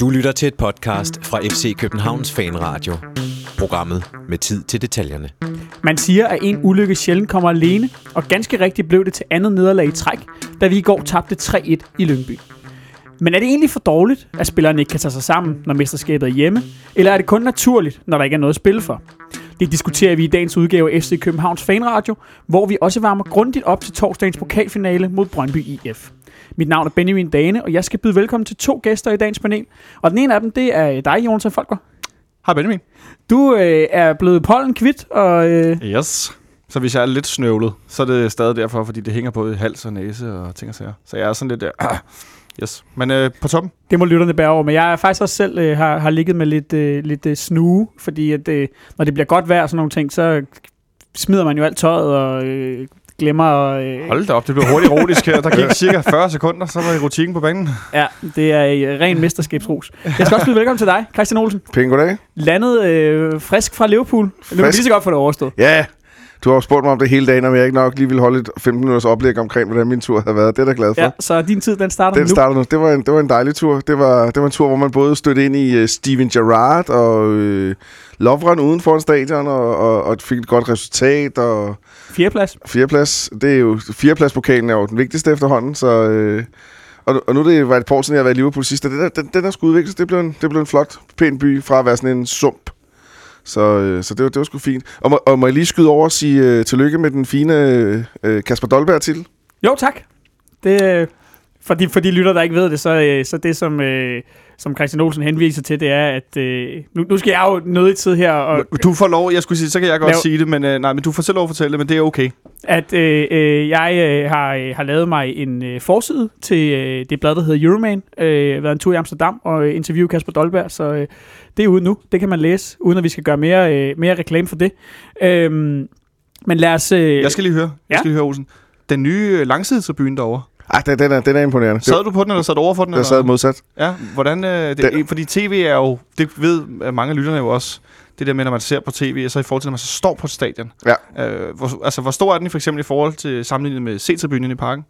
Du lytter til et podcast fra FC Københavns Fanradio. Programmet med tid til detaljerne. Man siger, at en ulykke sjældent kommer alene, og ganske rigtigt blev det til andet nederlag i træk, da vi i går tabte 3-1 i Lyngby. Men er det egentlig for dårligt, at spillerne ikke kan tage sig sammen, når mesterskabet er hjemme? Eller er det kun naturligt, når der ikke er noget at spille for? Det diskuterer vi i dagens udgave af FC Københavns Fanradio, hvor vi også varmer grundigt op til torsdagens pokalfinale mod Brøndby IF. Mit navn er Benjamin Dane, og jeg skal byde velkommen til to gæster i dagens panel. Og den ene af dem, det er dig, Jonas Folker. Hej Benjamin. Du øh, er blevet pollen kvidt, og øh, Yes. Så hvis jeg er lidt snøvlet, så er det stadig derfor, fordi det hænger både i hals og næse og ting og sager. Så jeg er sådan lidt... Uh, yes. Men øh, på toppen. det må lytterne bære over. Men jeg er faktisk også selv øh, har, har ligget med lidt, øh, lidt øh, snue, fordi at, øh, når det bliver godt vejr og sådan nogle ting, så smider man jo alt tøjet og øh, glemmer at... Øh, Hold da op, det blev hurtigt erotisk her. Der gik cirka 40 sekunder, så var rutikken på banen. Ja, det er øh, ren mesterskabsrus. Jeg skal også byde velkommen til dig, Christian Olsen. Pænt goddag. Landet øh, frisk fra Liverpool. Nu kan Frisk. lige så godt få det overstået. Ja, du har jo spurgt mig om det hele dagen, om jeg ikke nok lige ville holde et 15 minutters oplæg omkring, hvordan min tur havde været. Det er jeg da glad for. Ja, så din tid, den starter Den nu. starter nu. Det var, en, det var en dejlig tur. Det var, det var en tur, hvor man både stødte ind i uh, Steven Gerrard og uh, Lovren uden for en stadion, og, og, og fik et godt resultat, og Fjerdeplads. fjerdeplads. Det er jo, fjerdepladspokalen er jo den vigtigste efterhånden, så... Uh, og, og nu er det var et par år siden, jeg har været i Liverpool sidst, og det der, den, den der skulle udvikles. Det blev, en, det blev en flot, pæn by fra at være sådan en sump. Så, øh, så det, var, det var sgu fint. Og, må, og må jeg lige skyde over og sige øh, tillykke med den fine øh, Kasper Dolberg-titel? Jo, tak. Det, øh, for, de, for de lytter, der ikke ved det, så, øh, så det, som, øh, som Christian Olsen henviser til, det er, at øh, nu, nu skal jeg jo nødigt sidde her og... Du får lov, jeg skulle sige, så kan jeg godt Lav- sige det, men, øh, nej, men du får selv lov at fortælle det, men det er okay. at øh, øh, jeg øh, har, øh, har lavet mig en øh, forside til øh, det blad, der hedder Euroman. Øh, været en tur i Amsterdam og øh, interviewe Kasper Dolberg, så øh, det er ude nu. Det kan man læse, uden at vi skal gøre mere, øh, mere reklame for det. Øhm, men lad os... Øh, Jeg skal lige høre, jeg Ja. skal lige høre, Olsen. Den nye øh, langsidetribune derovre. Ej, den, den, er, den er imponerende. Sad du på den, eller sad du over for den? Jeg eller? sad modsat. Ja, hvordan... Øh, det, Den- Fordi tv er jo... Det ved øh, mange af lytterne jo også. Det der med, når man ser på tv, så i forhold til, når man så står på stadion. Ja. Øh, hvor, altså, hvor stor er den for eksempel i forhold til sammenlignet med C-tribunen i parken?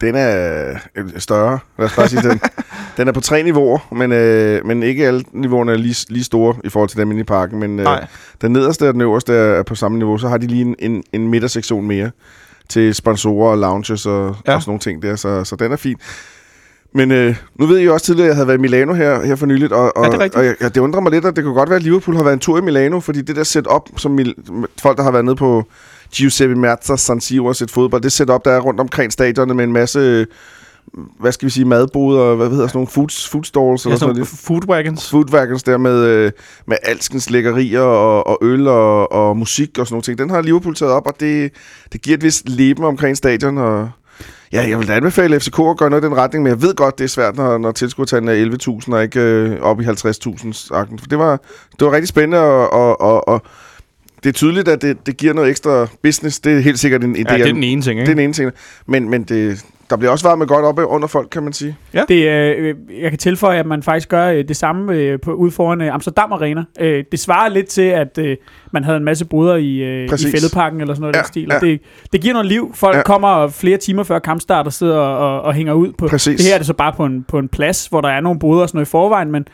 Den er øh, større. Lad os bare sige, den, den er på tre niveauer, men, øh, men ikke alle niveauerne er lige, lige store i forhold til dem inde i parken. Men øh, Nej. den nederste og den øverste er på samme niveau. Så har de lige en, en, en midtersektion mere til sponsorer og lounges og, ja. Ja. og sådan nogle ting der. Så, så den er fin. Men øh, nu ved jo også tidligere, at jeg havde været i Milano her, her for nyligt, og, og, Ja, det og jeg, jeg, det undrer mig lidt, at det kunne godt være, at Liverpool har været en tur i Milano, fordi det der setup, som Mil- folk, der har været nede på Giuseppe Meazza San Siro og set fodbold, det setup, der er rundt omkring stadionet med en masse, hvad skal vi sige, madboder, hvad hedder sådan nogle food, food stalls, Ja, eller sådan nogle food wagons. food wagons der med, øh, med alskens lækkerier og, og øl og, og musik og sådan nogle ting. Den har Liverpool taget op, og det, det giver et vist leben omkring stadion. Og ja, jeg vil da anbefale FCK at gøre noget i den retning, men jeg ved godt, det er svært, når, når tilskuertallene er 11.000 og ikke øh, op i 50.000. For det var, det var rigtig spændende, og, og, og, og det er tydeligt, at det, det giver noget ekstra business. Det er helt sikkert en idé. Ja, det er den ene ting, det ikke? er den ene ting. Men, men det, der bliver også varmet godt op under folk, kan man sige. Det, øh, jeg kan tilføje, at man faktisk gør øh, det samme øh, på, ude foran øh, Amsterdam Arena. Øh, det svarer lidt til, at øh, man havde en masse boder i, øh, i fældeparken eller sådan noget ja, Ja, den stil. ja. Og det, det giver noget liv. Folk ja. Ja. kommer flere timer før kampstart og sidder og, og hænger ud på. Præcis. Det her er det så bare på en, på en plads, hvor der er nogle boder og sådan noget i forvejen, men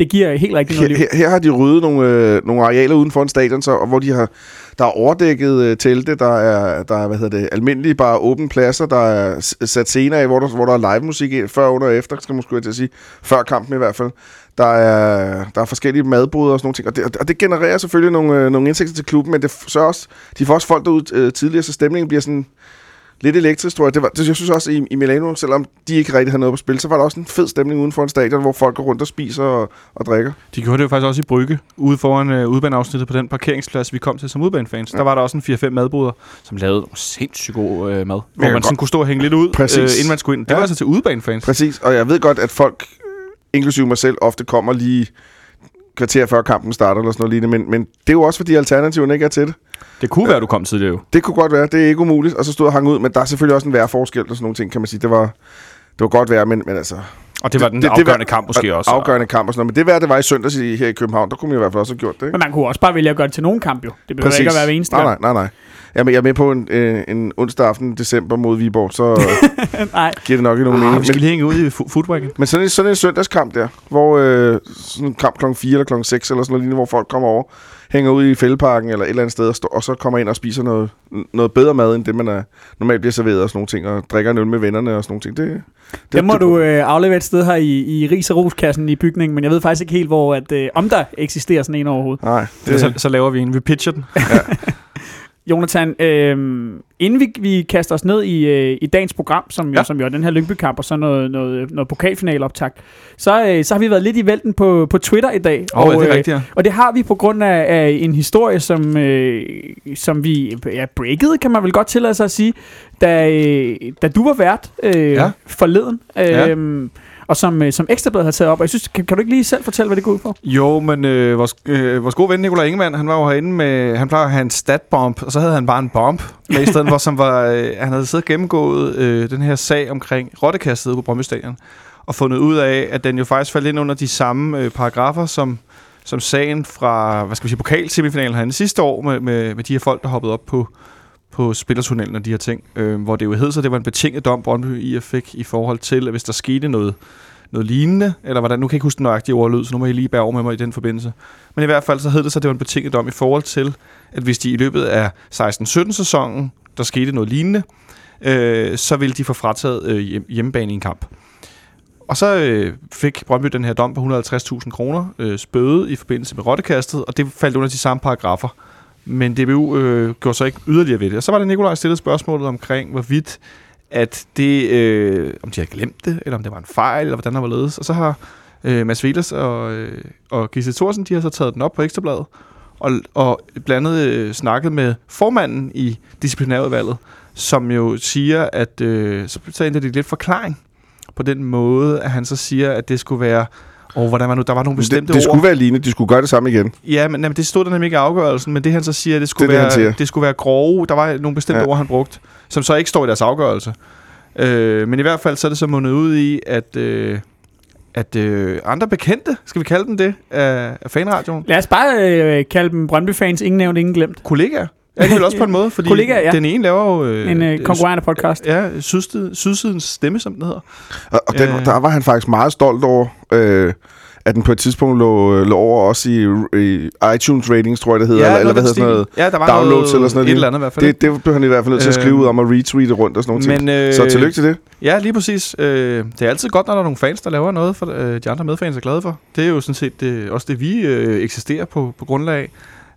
det, giver helt rigtig noget Her, liv. her, her har de ryddet nogle, øh, nogle arealer uden for en stadion, så, og hvor de har, der er overdækket øh, telte, der er, der er hvad hedder det, almindelige bare åbne pladser, der er sat scener af, hvor der, hvor der er live musik i, før, under og efter, skal man skulle til at sige, før kampen i hvert fald. Der er, der er forskellige madboder og sådan nogle ting, og det, og det genererer selvfølgelig nogle, øh, nogle indtægter til klubben, men det så også, de får også folk derud øh, tidligere, så stemningen bliver sådan lidt elektrisk, tror jeg. Det var, det, jeg synes også, i, i Milano, selvom de ikke rigtig havde noget på spil, så var der også en fed stemning uden for en stadion, hvor folk går rundt og spiser og, og drikker. De gjorde det jo faktisk også i Brygge, ude foran øh, udbaneafsnittet på den parkeringsplads, vi kom til som udbanefans. Ja. Der var der også en 4-5 madboder, som lavede sindssygt god øh, mad. Hvor man godt- sådan kunne stå og hænge lidt ud, Præcis. øh, inden man skulle ind. Det Ja. var altså til udbanefans. Præcis, og jeg ved godt, at folk, inklusive mig selv, ofte kommer lige kvarter før kampen starter eller sådan noget lignende, men, men det er jo også, fordi alternativerne ikke er til det. Det kunne være, du kom tidligere jo. Det kunne godt være, det er ikke umuligt, og så stod jeg og hang ud, men der er selvfølgelig også en værforskel og sådan nogle ting, kan man sige. Det var, det var godt vejr, men, men altså, Og det var den det- det afgørende var- kamp måske og- også. Afgørende kamp og sådan noget. Men det var det var i søndags i, her i København. Der kunne man i hvert fald også have gjort det. Ikke? Men man kunne også bare vælge at gøre det til nogen kamp jo. Det behøver ikke at være hver eneste nej, nej, nej, nej. Jamen, jeg er med på en, øh, en onsdag aften i december mod Viborg, så nej. giver det nok ikke nogen Ah, mening. vi skal Men, lige hænge ud i footwagen. men sådan, en, sådan en søndagskamp der, hvor øh, sådan en kamp klokken 4 eller klokken 6 eller sådan noget lignende, hvor folk kommer over, hænger ud i fældeparken eller et eller andet sted, og, står, og så kommer ind og spiser noget, noget bedre mad, end det man er, normalt bliver serveret og sådan nogle ting, og drikker en øl med vennerne og sådan nogle ting. Det, det, Det må det, du øh, aflevere et sted her i, i Ris og Roskassen i bygningen, men jeg ved faktisk ikke helt, hvor at, øh, om der eksisterer sådan en overhovedet. Nej, Det, så, så laver vi en. Vi pitcher den. Jonathan, øh, inden vi, vi kaster os ned i, øh, i dagens program, som jo, Ja. som jo er den her Lyngby-kamp og så noget, noget, noget pokalfinaloptakt, så, øh, så har vi været lidt i vælten på, på Twitter i dag. Oh, er det øh, rigtigt, ja. Og det har vi på grund af, af en historie, som, øh, som vi ja, breakede, kan man vel godt tillade sig at sige, da, øh, da du var vært øh, Ja. ja. forleden. Øh, Ja. Og som, øh, som Ekstrabladet har taget op. Og jeg synes, kan, kan du ikke lige selv fortælle, hvad det går ud på? Jo, men øh, vores, øh, vores gode ven Nikolaj Ingemann, han var jo herinde med, han plejer at have en statbomb, og så havde han bare en bomb med i stedet for, som var, øh, han havde siddet og gennemgået øh, den her sag omkring rottekastet på Brøndby Stadion, og fundet ud af, at den jo faktisk faldt ind under de samme øh, paragrafer, som, som sagen fra, hvad skal vi sige, pokalsemifinalen herinde sidste år, med, med, med de her folk, der hoppede op på, på spillertunnelen og de her ting, øh, hvor det jo hed så, det var en betinget dom, Brøndby IF fik i forhold til, at hvis der skete noget, noget lignende, eller hvordan, nu kan jeg ikke huske den nøjagtige ordlyd, så nu må I lige bære over med mig i den forbindelse. Men i hvert fald så hed det så, at det var en betinget dom i forhold til, at hvis de i løbet af 16-17 sæsonen, der skete noget lignende, øh, så ville de få frataget øh, hjemmebane i en kamp. Og så øh, fik Brøndby den her dom på 150.000 kroner øh, spøde i forbindelse med rottekastet, og det faldt under de samme paragrafer. Men DBU øh, gjorde så ikke yderligere ved det. Og så var det Nikolaj stillet spørgsmålet omkring, hvorvidt at det, øh, om de havde glemt det, eller om det var en fejl, eller hvordan der var ledes. Og så har øh, Mads Veles og, øh, og Gisle Thorsen, de har så taget den op på Ekstrabladet, og, og blandt andet øh, snakket med formanden i disciplinærudvalget, som jo siger, at øh, så, så endte det lidt forklaring på den måde, at han så siger, at det skulle være, og hvordan var nu, der var nogle bestemte det, det ord. skulle være lignende. De skulle gøre det samme igen. Ja, men jamen, det stod der nemlig ikke i afgørelsen, men det han så siger, det skulle, Det er det, han være, siger. det skulle være grove. Der var nogle bestemte. Ja. ord, han brugte, som så ikke står i deres afgørelse. Øh, men i hvert fald så er det så mundet ud i, at, øh, at øh, andre bekendte, skal vi kalde dem det, af, af fanradioen, Lad os bare øh, kalde dem Brøndby-fans. Ingen nævnt, ingen glemt. kollegaer, er det vel også på en måde, fordi Kollegaer, ja. den ene laver jo... Øh, En øh, øh, konkurrerende podcast. Ja, sydsiden, sydsidens stemme, som den hedder. Og, og den, Øh. der var han faktisk meget stolt over, øh, at den på et tidspunkt lå, lå over også i, i iTunes ratings, tror jeg det hedder, eller, eller hvad hedder sådan noget. Ja, der var downloads noget, eller sådan noget Et eller andet i hvert fald. Det, det blev han i hvert fald nødt til at skrive Øh, ud om og retweete rundt og sådan men, øh, Så tillykke til det. Ja, lige præcis. Øh, det er altid godt, når der er nogle fans, der laver noget, for øh, de andre medfans er glade for. Det er jo sådan set det, også det, vi øh, eksisterer på, på grundlag af.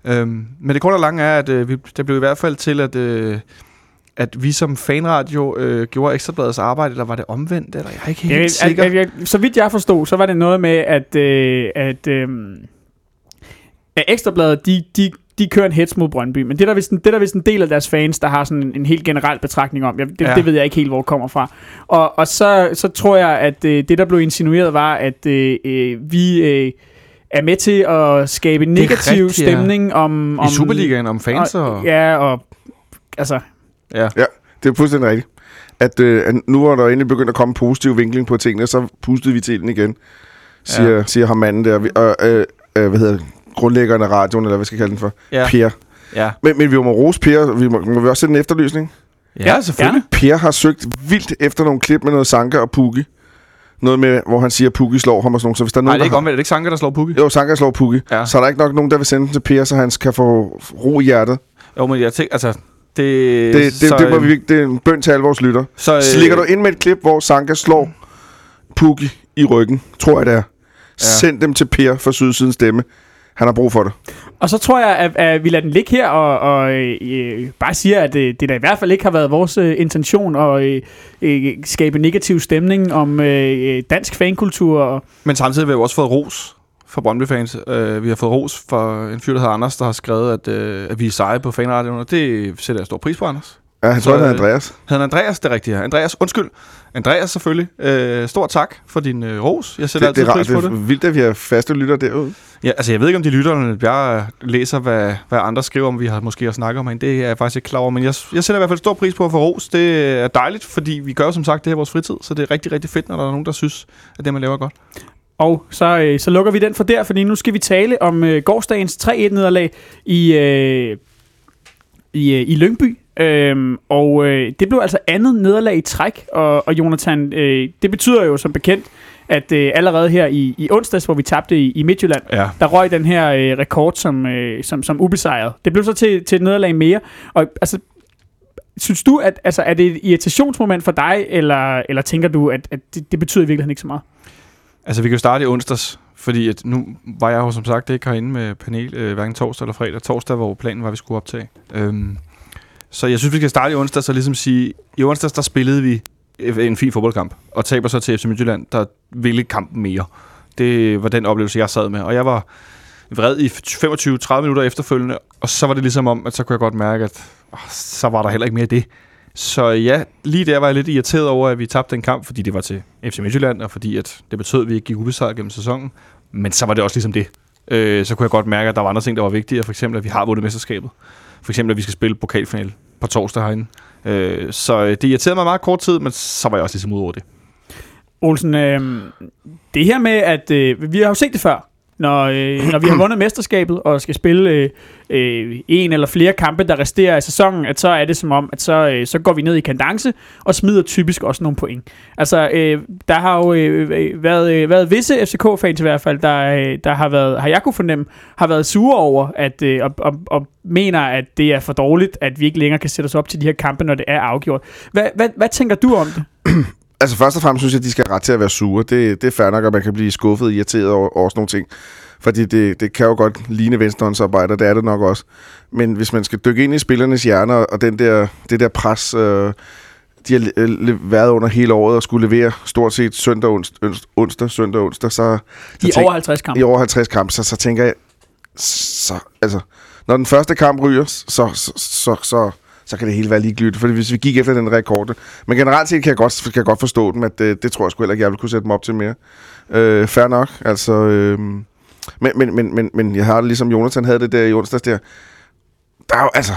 Øhm, men det korte og lange er, at øh, vi, det blev i hvert fald til, at, øh, at vi som fanradio øh, gjorde Ekstrabladets arbejde, eller var det omvendt? Eller jeg er ikke helt Jeg, sikker. at, at, så vidt jeg forstod, så var det noget med, at, øh, at, øh, at Ekstrabladet, de, de, de kører en hets mod Brøndby, men det er der vist en, det er der vist en del af deres fans, der har sådan en, en helt generel betragtning om. Jeg, det, Ja. ja. det ved jeg ikke helt, hvor det kommer fra. Og, og så, så tror jeg, at øh, det, der blev insinueret, var, at øh, øh, vi øh, er med til at skabe en negativ rigtigt, ja. stemning om, om... I Superligaen om fans og... og, Ja, og altså... ja. Det er fuldstændig rigtigt. At, øh, at nu er der endelig begyndt at komme positiv vinkling på tingene, så pustede vi til den igen, siger, Ja. ja. siger ham manden der. Vi- Og, øh, øh, hvad hedder det? grundlæggeren af radioen, eller hvad skal jeg kalde den for? Ja. Per. Ja. Men, men vi må rose Per. Vi må, må vi også sætte en efterlysning? ja, selvfølgelig. Per har søgt vildt efter nogle klip med noget Sanka og Pukki. Noget med, hvor han siger, at Pukki slår ham og sådan noget. Så hvis der er Nej, nogen, det er ikke omvendt. Er det ikke Sanka, der slår Pukki? Jo, Sanka slår Pukki. Ja. Så er der ikke nok nogen, der vil sende den til Per, så han kan få ro i hjertet. Jo, men jeg tænker, altså... Det, Det, det, så, det, må øh, vi, det er en bøn til alle vores lytter. Så, Så ligger du ind med et klip, hvor Sanka slår Pukki i ryggen, tror jeg det er. Ja. Send dem til Per for Sydsidens stemme. Han har brug for det. Og så tror jeg, at, at vi lader den ligge her og, og øh, bare siger, at øh, det der i hvert fald ikke har været vores øh, intention at øh, øh, skabe negativ stemning om øh, dansk fankultur. Og, Men samtidig har vi jo også fået ros fra Brøndby-fans. Uh, vi har fået ros for en fyr, der hedder Anders, der har skrevet, at, uh, at vi er seje på fanradioen, og det sætter jeg stor pris på, Anders. Ja, han Så, tror, det er øh, Andreas. Han Andreas, det er rigtigt her. Andreas, undskyld. Andreas selvfølgelig. Uh, stor tak for din uh, ros. Jeg sætter Det, det, altid er, rart, pris det på det. er vildt, at vi har faste lytter derude. Ja, altså jeg ved ikke, om de lytterne jeg læser, hvad, hvad andre skriver, om vi har måske har snakket om herinde. Det er jeg faktisk ikke klar over, men jeg, jeg sætter i hvert fald stor pris på at få ros. Det er dejligt, fordi vi gør som sagt det her vores fritid, så det er rigtig, rigtig fedt, når der er nogen, der synes, at det, man laver er godt. Og så, øh, så lukker vi den for der, fordi nu skal vi tale om øh, gårdsdagens 3-1-nederlag i, øh, i, øh, i Lyngby. Øhm, og øh, det blev altså andet nederlag i træk, og, og Jonathan, øh, det betyder jo som bekendt, at øh, allerede her i, i onsdags, hvor vi tabte i, i Midtjylland, Ja. der røg den her øh, rekord som, øh, som, som ubesejret. Det blev så til, til et nederlag mere. Og altså, synes du, at altså, er det et irritationsmoment for dig, eller, eller tænker du, at, at det, det betyder i virkeligheden ikke så meget? Altså, vi kan jo starte i onsdags, fordi at nu var jeg jo som sagt ikke herinde med panel, øh, hverken torsdag eller fredag. Torsdag, hvor planen var, vi skulle optage. Øhm, så jeg synes, vi skal starte i onsdags og ligesom sige, i onsdags, der spillede vi en fin fodboldkamp, og taber så til FC Midtjylland, der ville kampen mere. Det var den oplevelse, jeg sad med, og jeg var vred i 25-30 minutter efterfølgende, og så var det ligesom om, at så kunne jeg godt mærke, at åh, så var der heller ikke mere det. Så ja, lige der var jeg lidt irriteret over, at vi tabte den kamp, fordi det var til FC Midtjylland, og fordi at det betød, at vi ikke gik ubesejret gennem sæsonen. Men så var det også ligesom det. Øh, så kunne jeg godt mærke, at der var andre ting, der var vigtige. For eksempel, at vi har vundet mesterskabet. For eksempel, at vi skal spille pokalfinale på torsdag herinde. Øh, så øh, det irriterede mig meget kort tid, men så var jeg også ligesom ud over det. Olsen, øh, det her med, at øh, vi har jo set det før, når, øh, når vi har vundet mesterskabet og skal spille øh, øh, en eller flere kampe, der resterer af sæsonen, at så er det som om, at så, øh, så går vi ned i kandance og smider typisk også nogle point. Altså, øh, der har jo øh, været, øh, været visse FCK-fans i hvert fald, der, øh, der har været, har jeg kunne fornemme, har været sure over, at, øh, og, og, og mener, at det er for dårligt, at vi ikke længere kan sætte os op til de her kampe, når det er afgjort. Hvad, hvad, hvad tænker du om det? Altså først og fremmest synes jeg, at de skal have ret til at være sure. Det, det er fair nok, at man kan blive skuffet og irriteret over, over sådan nogle ting. Fordi det, det kan jo godt ligne venstrehåndsarbejde, det er det nok også. Men hvis man skal dykke ind i spillernes hjerner, og den der, det der pres, øh, de har øh, været under hele året og skulle levere stort set søndag, onsdag, onsdag, søndag, onsdag, så, så I tænk- over 50 kampe. i over 50 kampe, så, så tænker jeg, så, altså, når den første kamp ryger, så, så, så, så, så kan det hele være ligegyldigt, for hvis vi gik efter den rekord. Men generelt set kan jeg godt, kan jeg godt forstå dem, at det, det tror jeg sgu heller ikke, jeg ville kunne sætte dem op til mere. Øh, fair nok, altså... Øh, men, men, men, men, men jeg har det ligesom Jonathan havde det der i onsdags der. Der er jo, altså...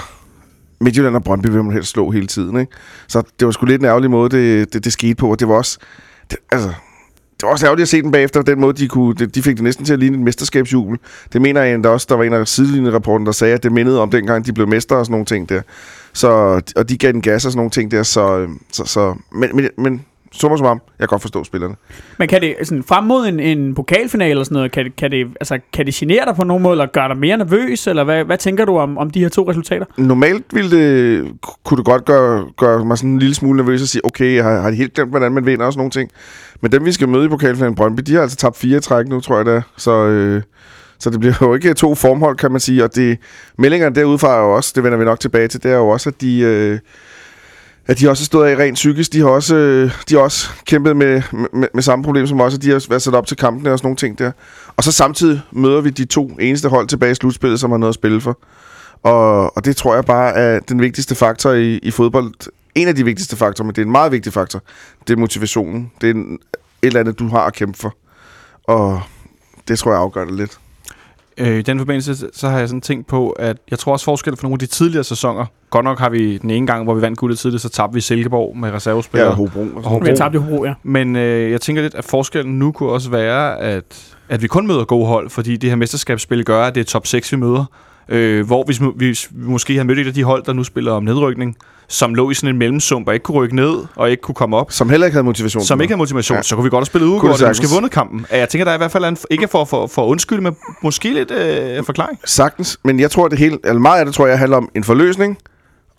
Midtjylland og Brøndby vil man helst slå hele tiden, ikke? Så det var sgu lidt en ærgerlig måde, det, det, det skete på, og det var også... Det, altså, det var også ærgerligt at se den bagefter, den måde, de, kunne, de, de fik det næsten til at ligne et mesterskabsjubel. Det mener jeg endda også, der var en af sidelinjerapporten, der sagde, at det mindede om dengang, de blev mestre og sådan nogle ting der. Så, og de gav den gas og sådan nogle ting der, så, øh, så, så men, men, men summa summarum, jeg kan godt forstå spillerne. Men kan det sådan, frem mod en, en pokalfinale eller sådan noget, kan, kan, det, altså, kan det genere dig på nogen måde, eller gøre dig mere nervøs, eller hvad, hvad tænker du om, om de her to resultater? Normalt ville det, kunne det godt gøre, gøre mig sådan en lille smule nervøs og sige, okay, jeg har, har helt glemt, hvordan man vinder og sådan nogle ting. Men dem, vi skal møde i pokalfinalen Brøndby, de har altså tabt fire træk nu, tror jeg det er. Så, øh, så det bliver jo ikke to formhold, kan man sige. Og det, meldingerne derudfra er jo også, det vender vi nok tilbage til, det er jo også, at de... Øh, at de også har stået af rent psykisk. De har også, øh, de har også kæmpet med, med, med samme problem som også, de har været sat op til kampene og sådan nogle ting der. Og så samtidig møder vi de to eneste hold tilbage i slutspillet, som har noget at spille for. Og, og det tror jeg bare er den vigtigste faktor i, i fodbold. En af de vigtigste faktorer, men det er en meget vigtig faktor. Det er motivationen. Det er en, et eller andet, du har at kæmpe for. Og det tror jeg afgør det lidt. Øh, I den forbindelse, så har jeg sådan tænkt på, at jeg tror også forskel for nogle af de tidligere sæsoner. Godt nok har vi den ene gang, hvor vi vandt guldet tidligt, så tabte vi Silkeborg med Ja, reservespillere. Hobro. Og. Hobro. Vi har tabt i Hobro, ja. Men øh, jeg tænker lidt, at forskellen nu kunne også være, at, at vi kun møder gode hold, fordi det her mesterskabsspil gør, at det er top 6, vi møder. Øh, hvor hvis, vi- hvis vi måske har mødt et af de hold, der nu spiller om nedrykning, som lå i sådan en mellemsump og ikke kunne rykke ned og ikke kunne komme op, Som heller ikke havde motivation. som ikke havde motivation, Ja. så kunne vi godt have spillet det og måske vundet kampen. Jeg tænker, der er i hvert fald en, ikke for, for, for at undskylde, men måske lidt øh, forklaring. Sagtens, men jeg tror, det hele, eller meget af det tror jeg handler om en forløsning,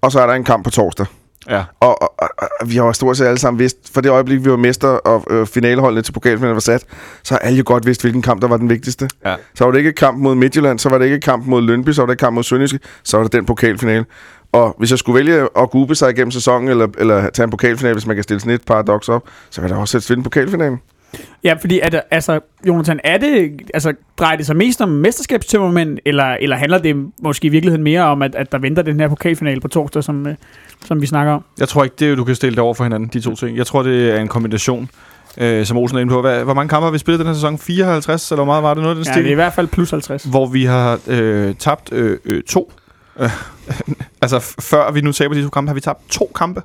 og så er der en kamp på torsdag. Ja. Og, og, og, og vi har jo stort set alle sammen vidst, for det øjeblik, vi var mester, og øh, finaleholdene til pokalfinalen var sat, så har alle jo godt vidst, hvilken kamp, der var den vigtigste. Ja. Så var det ikke kamp mod Midtjylland, så var det ikke kamp mod Lønby, så var det ikke kamp mod Sønderjyske, så var det den pokalfinale. Og hvis jeg skulle vælge at gube sig igennem sæsonen, eller, eller tage en pokalfinale, hvis man kan stille sådan et paradoks op, så vil jeg da også sætte vinde pokalfinalen. Ja, fordi det, altså, Jonathan, er det, altså, drejer det sig mest om mesterskabstømmermænd, eller, eller handler det måske i virkeligheden mere om, at, at der venter den her pokalfinale på torsdag, som, øh, som vi snakker om? Jeg tror ikke, det er, du kan stille det over for hinanden, de to ting. Jeg tror, det er en kombination. øh, som Olsen er inde på. Hvad, hvor mange kampe har vi spillet den her sæson? 54, eller hvor meget var det? Noget af den Ja, stil? det er i hvert fald plus 50. hvor vi har øh, tabt øh, øh, to. Øh, altså, før vi nu taber de to kampe, har vi tabt to kampe.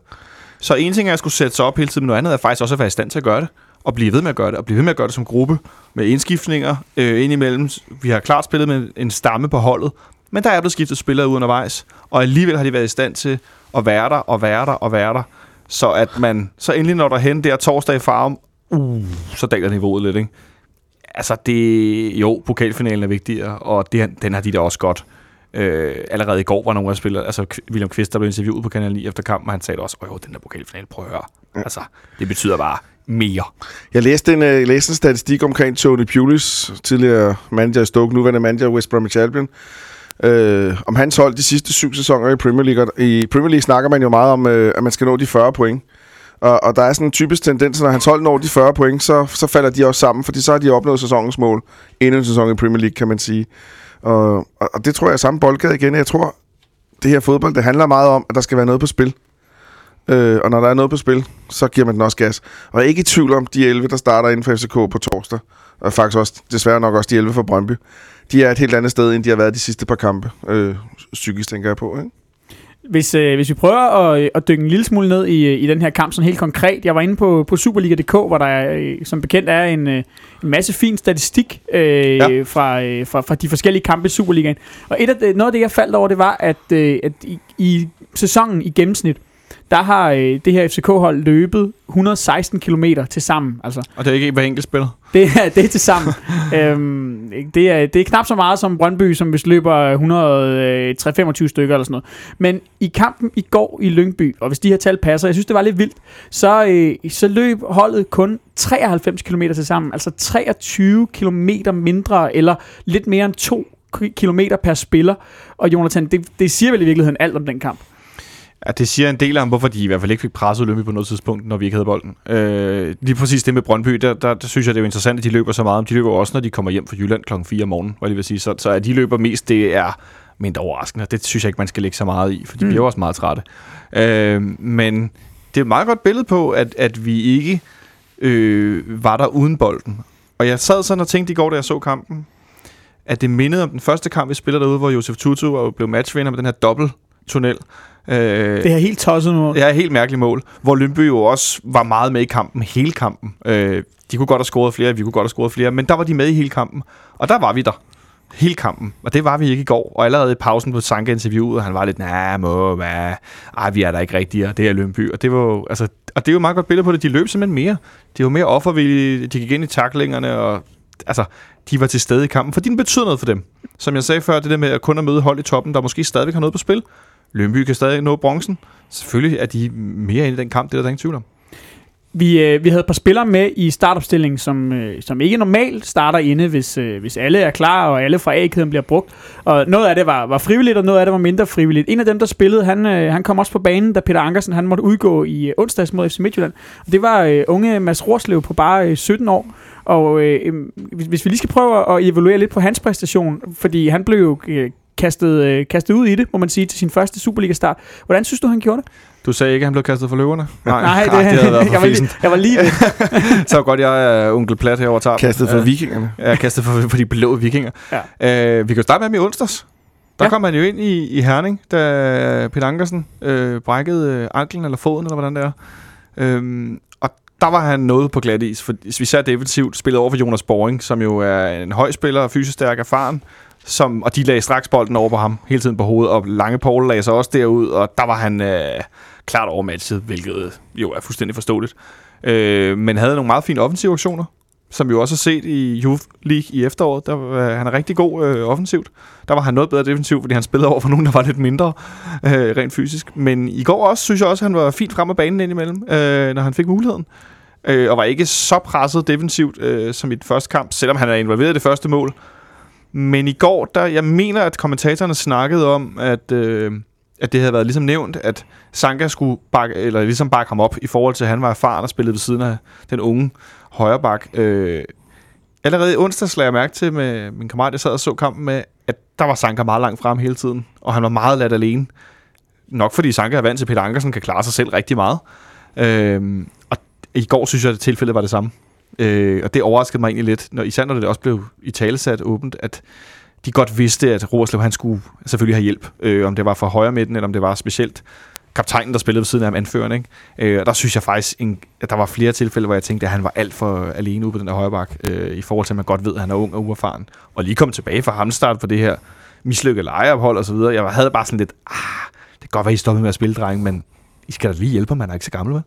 Så en ting er at skulle sætte sig op hele tiden, men noget andet er faktisk også at være i stand til at gøre det. Og blive ved med at gøre det. Og blive ved med at gøre det som gruppe. Med indskiftninger øh, indimellem. Vi har klart spillet med en stamme på holdet. Men der er blevet skiftet spillere ud undervejs. Og alligevel har de været i stand til at være der, og være der, og være der. Så at man, så endelig når der hen der torsdag i farven, uh, så daler niveauet lidt, ikke? Altså, det, jo, pokalfinalen er vigtigere, og det, den har de da også godt. Øh, allerede i går var nogle af spillere, altså William Kvist, der blev interviewet på Kanal 9 efter kampen, og han sagde også, åh jo, den der pokalfinale, prøv at høre. Ja. Altså, det betyder bare mere. Jeg læste en, øh, læste en statistik omkring Tony Pulis, tidligere manager i Stoke, nuværende manager i West Bromwich Albion. Øh, om hans hold de sidste syv sæsoner i Premier League. I Premier League snakker man jo meget om, øh, at man skal nå de 40 point. Og, og der er sådan en typisk tendens, når hans hold når de 40 point, så, så falder de også sammen, fordi så har de opnået sæsonens mål. Endnu en sæson i Premier League, kan man sige. Og, og, og det tror jeg er samme boldgade igen. Jeg tror, det her fodbold, det handler meget om, at der skal være noget på spil. Øh, og når der er noget på spil, så giver man den også gas. Og jeg er ikke i tvivl om, de 11, der starter inden for FCK på torsdag, og faktisk også, desværre nok også de 11 fra Brøndby, de er et helt andet sted, end de har været de sidste par kampe. Øh, psykisk tænker jeg på, ikke? Hvis, øh, hvis vi prøver at, at dykke en lille smule ned i, øh, i den her kamp, sådan helt konkret. Jeg var inde på, på Superliga.dk, hvor der øh, som bekendt er en, øh, en masse fin statistik øh, ja. Fra, øh, fra, fra de forskellige kampe i Superligaen. Og et af noget af det, jeg faldt over, det var, at, øh, at i, i sæsonen i gennemsnit, der har øh, det her FCK-hold løbet 116 km til sammen. Altså, Og det er ikke hver enkelt spiller. det er, det er til sammen. øhm, det, er, det er knap så meget som Brøndby, som hvis løber 125 stykker eller sådan noget. Men i kampen i går i Lyngby, og hvis de her tal passer, jeg synes, det var lidt vildt, så, øh, så løb holdet kun 93 km til sammen. Altså 23 km mindre, eller lidt mere end 2 km per spiller. Og Jonathan, det, det siger vel i virkeligheden alt om den kamp. Ja, det siger en del om, hvorfor de i hvert fald ikke fik presset Lønby på noget tidspunkt, når vi ikke havde bolden. Øh, lige præcis det med Brøndby, der, der, der, synes jeg, det er jo interessant, at de løber så meget. De løber også, når de kommer hjem fra Jylland klokken 4 om morgenen, hvad jeg lige vil sige. Så, så at de løber mest, det er mindre overraskende. Det synes jeg ikke, man skal lægge så meget i, for de Mm. bliver også meget trætte. Øh, men det er et meget godt billede på, at, at vi ikke øh, var der uden bolden. Og jeg sad sådan og tænkte i går, da jeg så kampen, at det mindede om den første kamp, vi spillede derude, hvor Josef Tutu blev matchvinder med den her dobbelt tunnel. Øh, Det er helt tosset nu. Ja, helt mærkeligt mål. Hvor Lønby jo også var meget med i kampen, hele kampen. Øh, de kunne godt have scoret flere, vi kunne godt have scoret flere, men der var de med i hele kampen. Og der var vi der. Hele kampen. Og det var vi ikke i går. Og allerede i pausen på Sanka interviewet, han var lidt, nej, må, hvad? Ej, vi er der ikke rigtige, og det er Lønby. Og det var jo, altså, og det er jo et meget godt billede på det. De løb simpelthen mere. De var mere offervillige, de gik ind i taklingerne, og altså, de var til stede i kampen, fordi den betyder noget for dem. Som jeg sagde før, det der med at kun at møde hold i toppen, der måske stadigvæk har noget på spil. Lønby kan stadig nå bronzen. Selvfølgelig er de mere inde i den kamp, det er der ingen tvivl om. Vi, øh, vi havde et par spillere med i startopstillingen, som, øh, som ikke normalt starter inde, hvis, øh, hvis alle er klar, og alle fra A-kæden bliver brugt. Og noget af det var, var frivilligt, og noget af det var mindre frivilligt. En af dem, der spillede, han, øh, han kom også på banen, da Peter Ankersen han måtte udgå i øh, onsdags mod FC Midtjylland. Og det var øh, unge Mads Rorslev på bare øh, 17 år. Og øh, øhm, hvis, hvis vi lige skal prøve at evaluere lidt på hans præstation, fordi han blev jo øh, kastet, øh, kastet ud i det, må man sige, til sin første Superliga-start. Hvordan synes du, han gjorde det? Du sagde ikke, at han blev kastet for løverne? Nej, det, det havde været for jeg, var lige, jeg var lige ved. Så godt, jeg er onkel Plat herovre tager. Kastet for vikingerne. Ja, kastet for, for de blå vikinger. Ja. Øh, vi kan jo starte med ham i onsdags. Der Ja. kom han jo ind i, i Herning, da Peter Ankersen øh, brækkede øh, anklen eller foden, eller hvordan det er. Øhm, og der var han noget på glat is, for hvis vi ser defensivt spillet over for Jonas Boring, som jo er en høj spiller, fysisk stærk, erfaren, som, og de lagde straks bolden over på ham hele tiden på hovedet, og Lange Paul lagde sig også derud, og der var han øh, klart overmatchet, hvilket jo er fuldstændig forståeligt. Øh, men havde nogle meget fine offensive aktioner, som vi jo også har set i Youth League i efteråret. Der, øh, han er rigtig god øh, offensivt. Der var han noget bedre defensivt, fordi han spillede over for nogen, der var lidt mindre øh, rent fysisk. Men i går også, synes jeg også, han var fint frem af banen indimellem, øh, når han fik muligheden. Øh, og var ikke så presset defensivt øh, som i den første kamp, selvom han er involveret i det første mål. Men i går, der, jeg mener, at kommentatorerne snakkede om, at, øh, at det havde været ligesom nævnt, at Sanka skulle bakke, eller ligesom bakke ham op i forhold til, at han var erfaren og spillede ved siden af den unge højreback. Øh, allerede i onsdags lagde jeg mærke til med min kammerat, jeg sad og så kampen med, at der var Sanka meget langt frem hele tiden, og han var meget ladt alene. Nok fordi Sanka er vant til, at Peter Ankersen kan klare sig selv rigtig meget. Øh, og I går synes jeg, at tilfældet var det samme. Øh, og det overraskede mig egentlig lidt, når, især når det også blev i talesat åbent, at de godt vidste, at Roerslev han skulle selvfølgelig have hjælp. Øh, om det var fra højre midten, eller om det var specielt kaptajnen, der spillede ved siden af ham, anføreren. Ikke? Øh, og der synes jeg faktisk, en, at der var flere tilfælde, hvor jeg tænkte, at han var alt for alene ude på den der højre bak, øh, i forhold til, at man godt ved, at han er ung og uerfaren. Og lige kom tilbage fra Hamstart for det her mislykkede lejeophold og så videre. Jeg havde bare sådan lidt, ah, det kan godt være, I stoppede med at spille, dreng, men I skal da lige hjælpe man er ikke så gammel, vel?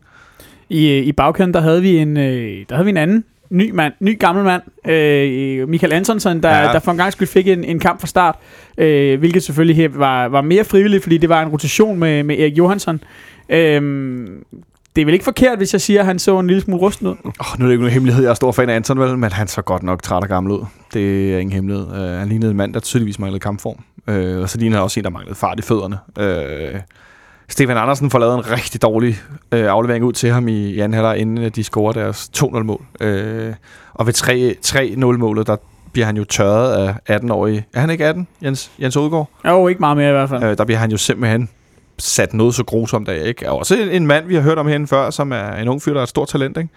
I, I bagkæden, der havde vi en, øh, der havde vi en anden ny mand, ny gammel mand, øh, Michael Antonsen, der, ja. der for en gang skyld fik en, en kamp fra start, øh, hvilket selvfølgelig var, var mere frivilligt, fordi det var en rotation med, med Erik Johansson. Øh, det er vel ikke forkert, hvis jeg siger, at han så en lille smule rusten ud? Oh, nu er det ikke nogen hemmelighed, jeg er stor fan af Anton, vel, men han så godt nok træt og gammel ud. Det er ingen hemmelighed. Uh, han lignede en mand, der tydeligvis manglede kampform. Uh, og så lignede han også en, der manglede fart i fødderne. Uh, Stefan Andersen får lavet en rigtig dårlig øh, aflevering ud til ham i, i anden halvleg, inden de scorer deres 2-0-mål. Øh, og ved 3-0-målet, der bliver han jo tørret af 18-årige... Er han ikke 18, Jens, Jens Odegaard? Jo, ikke meget mere i hvert fald. Øh, der bliver han jo simpelthen sat noget så grusomt af, ikke? Og også en, en mand, vi har hørt om herinde før, som er en ung fyr, der er et stort talent, ikke?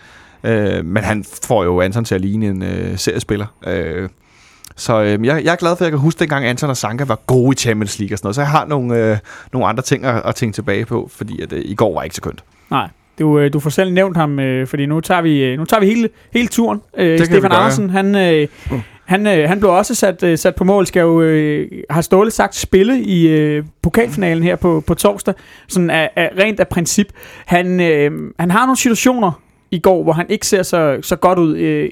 Øh, men han får jo Anton til at ligne en øh, seriespiller. Øh, så øh, jeg, jeg er glad for, at jeg kan huske, dengang Anton og Sanka var gode i Champions League og sådan noget. Så jeg har nogle, øh, nogle andre ting at, at tænke tilbage på, fordi at, øh, i går var ikke så kønt. Nej. Du, øh, du får selv nævnt ham, øh, fordi nu tager vi, øh, nu tager vi hele, hele turen. Øh, Stefan Andersen, han, øh, mm. han, øh, han blev også sat, øh, sat på mål, skal jo, øh, har Ståle sagt, spille i øh, pokalfinalen her på, på torsdag, sådan af, af, rent af princip. Han, øh, han har nogle situationer, i går, hvor han ikke ser så, så godt ud. Øh,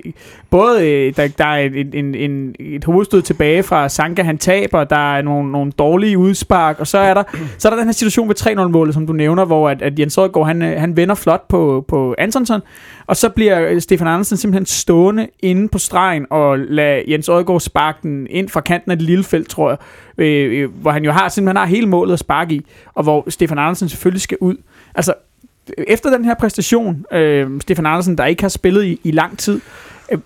både øh, der, der er en, en, en, et hovedstød tilbage fra Sanka, han taber, der er nogle, nogle dårlige udspark, og så er der, så er der den her situation ved 3-0-målet, som du nævner, hvor at, at Jens Rødgaard, han, øh, han vender flot på, på Antonsson, og så bliver øh, Stefan Andersen simpelthen stående inde på stregen og lader Jens Rødgaard sparke den ind fra kanten af det lille felt, tror jeg, øh, øh, hvor han jo har, simpelthen har hele målet at sparke i, og hvor Stefan Andersen selvfølgelig skal ud. Altså, efter den her præstation, øh, Stefan Andersen, der ikke har spillet i, i lang tid, øh,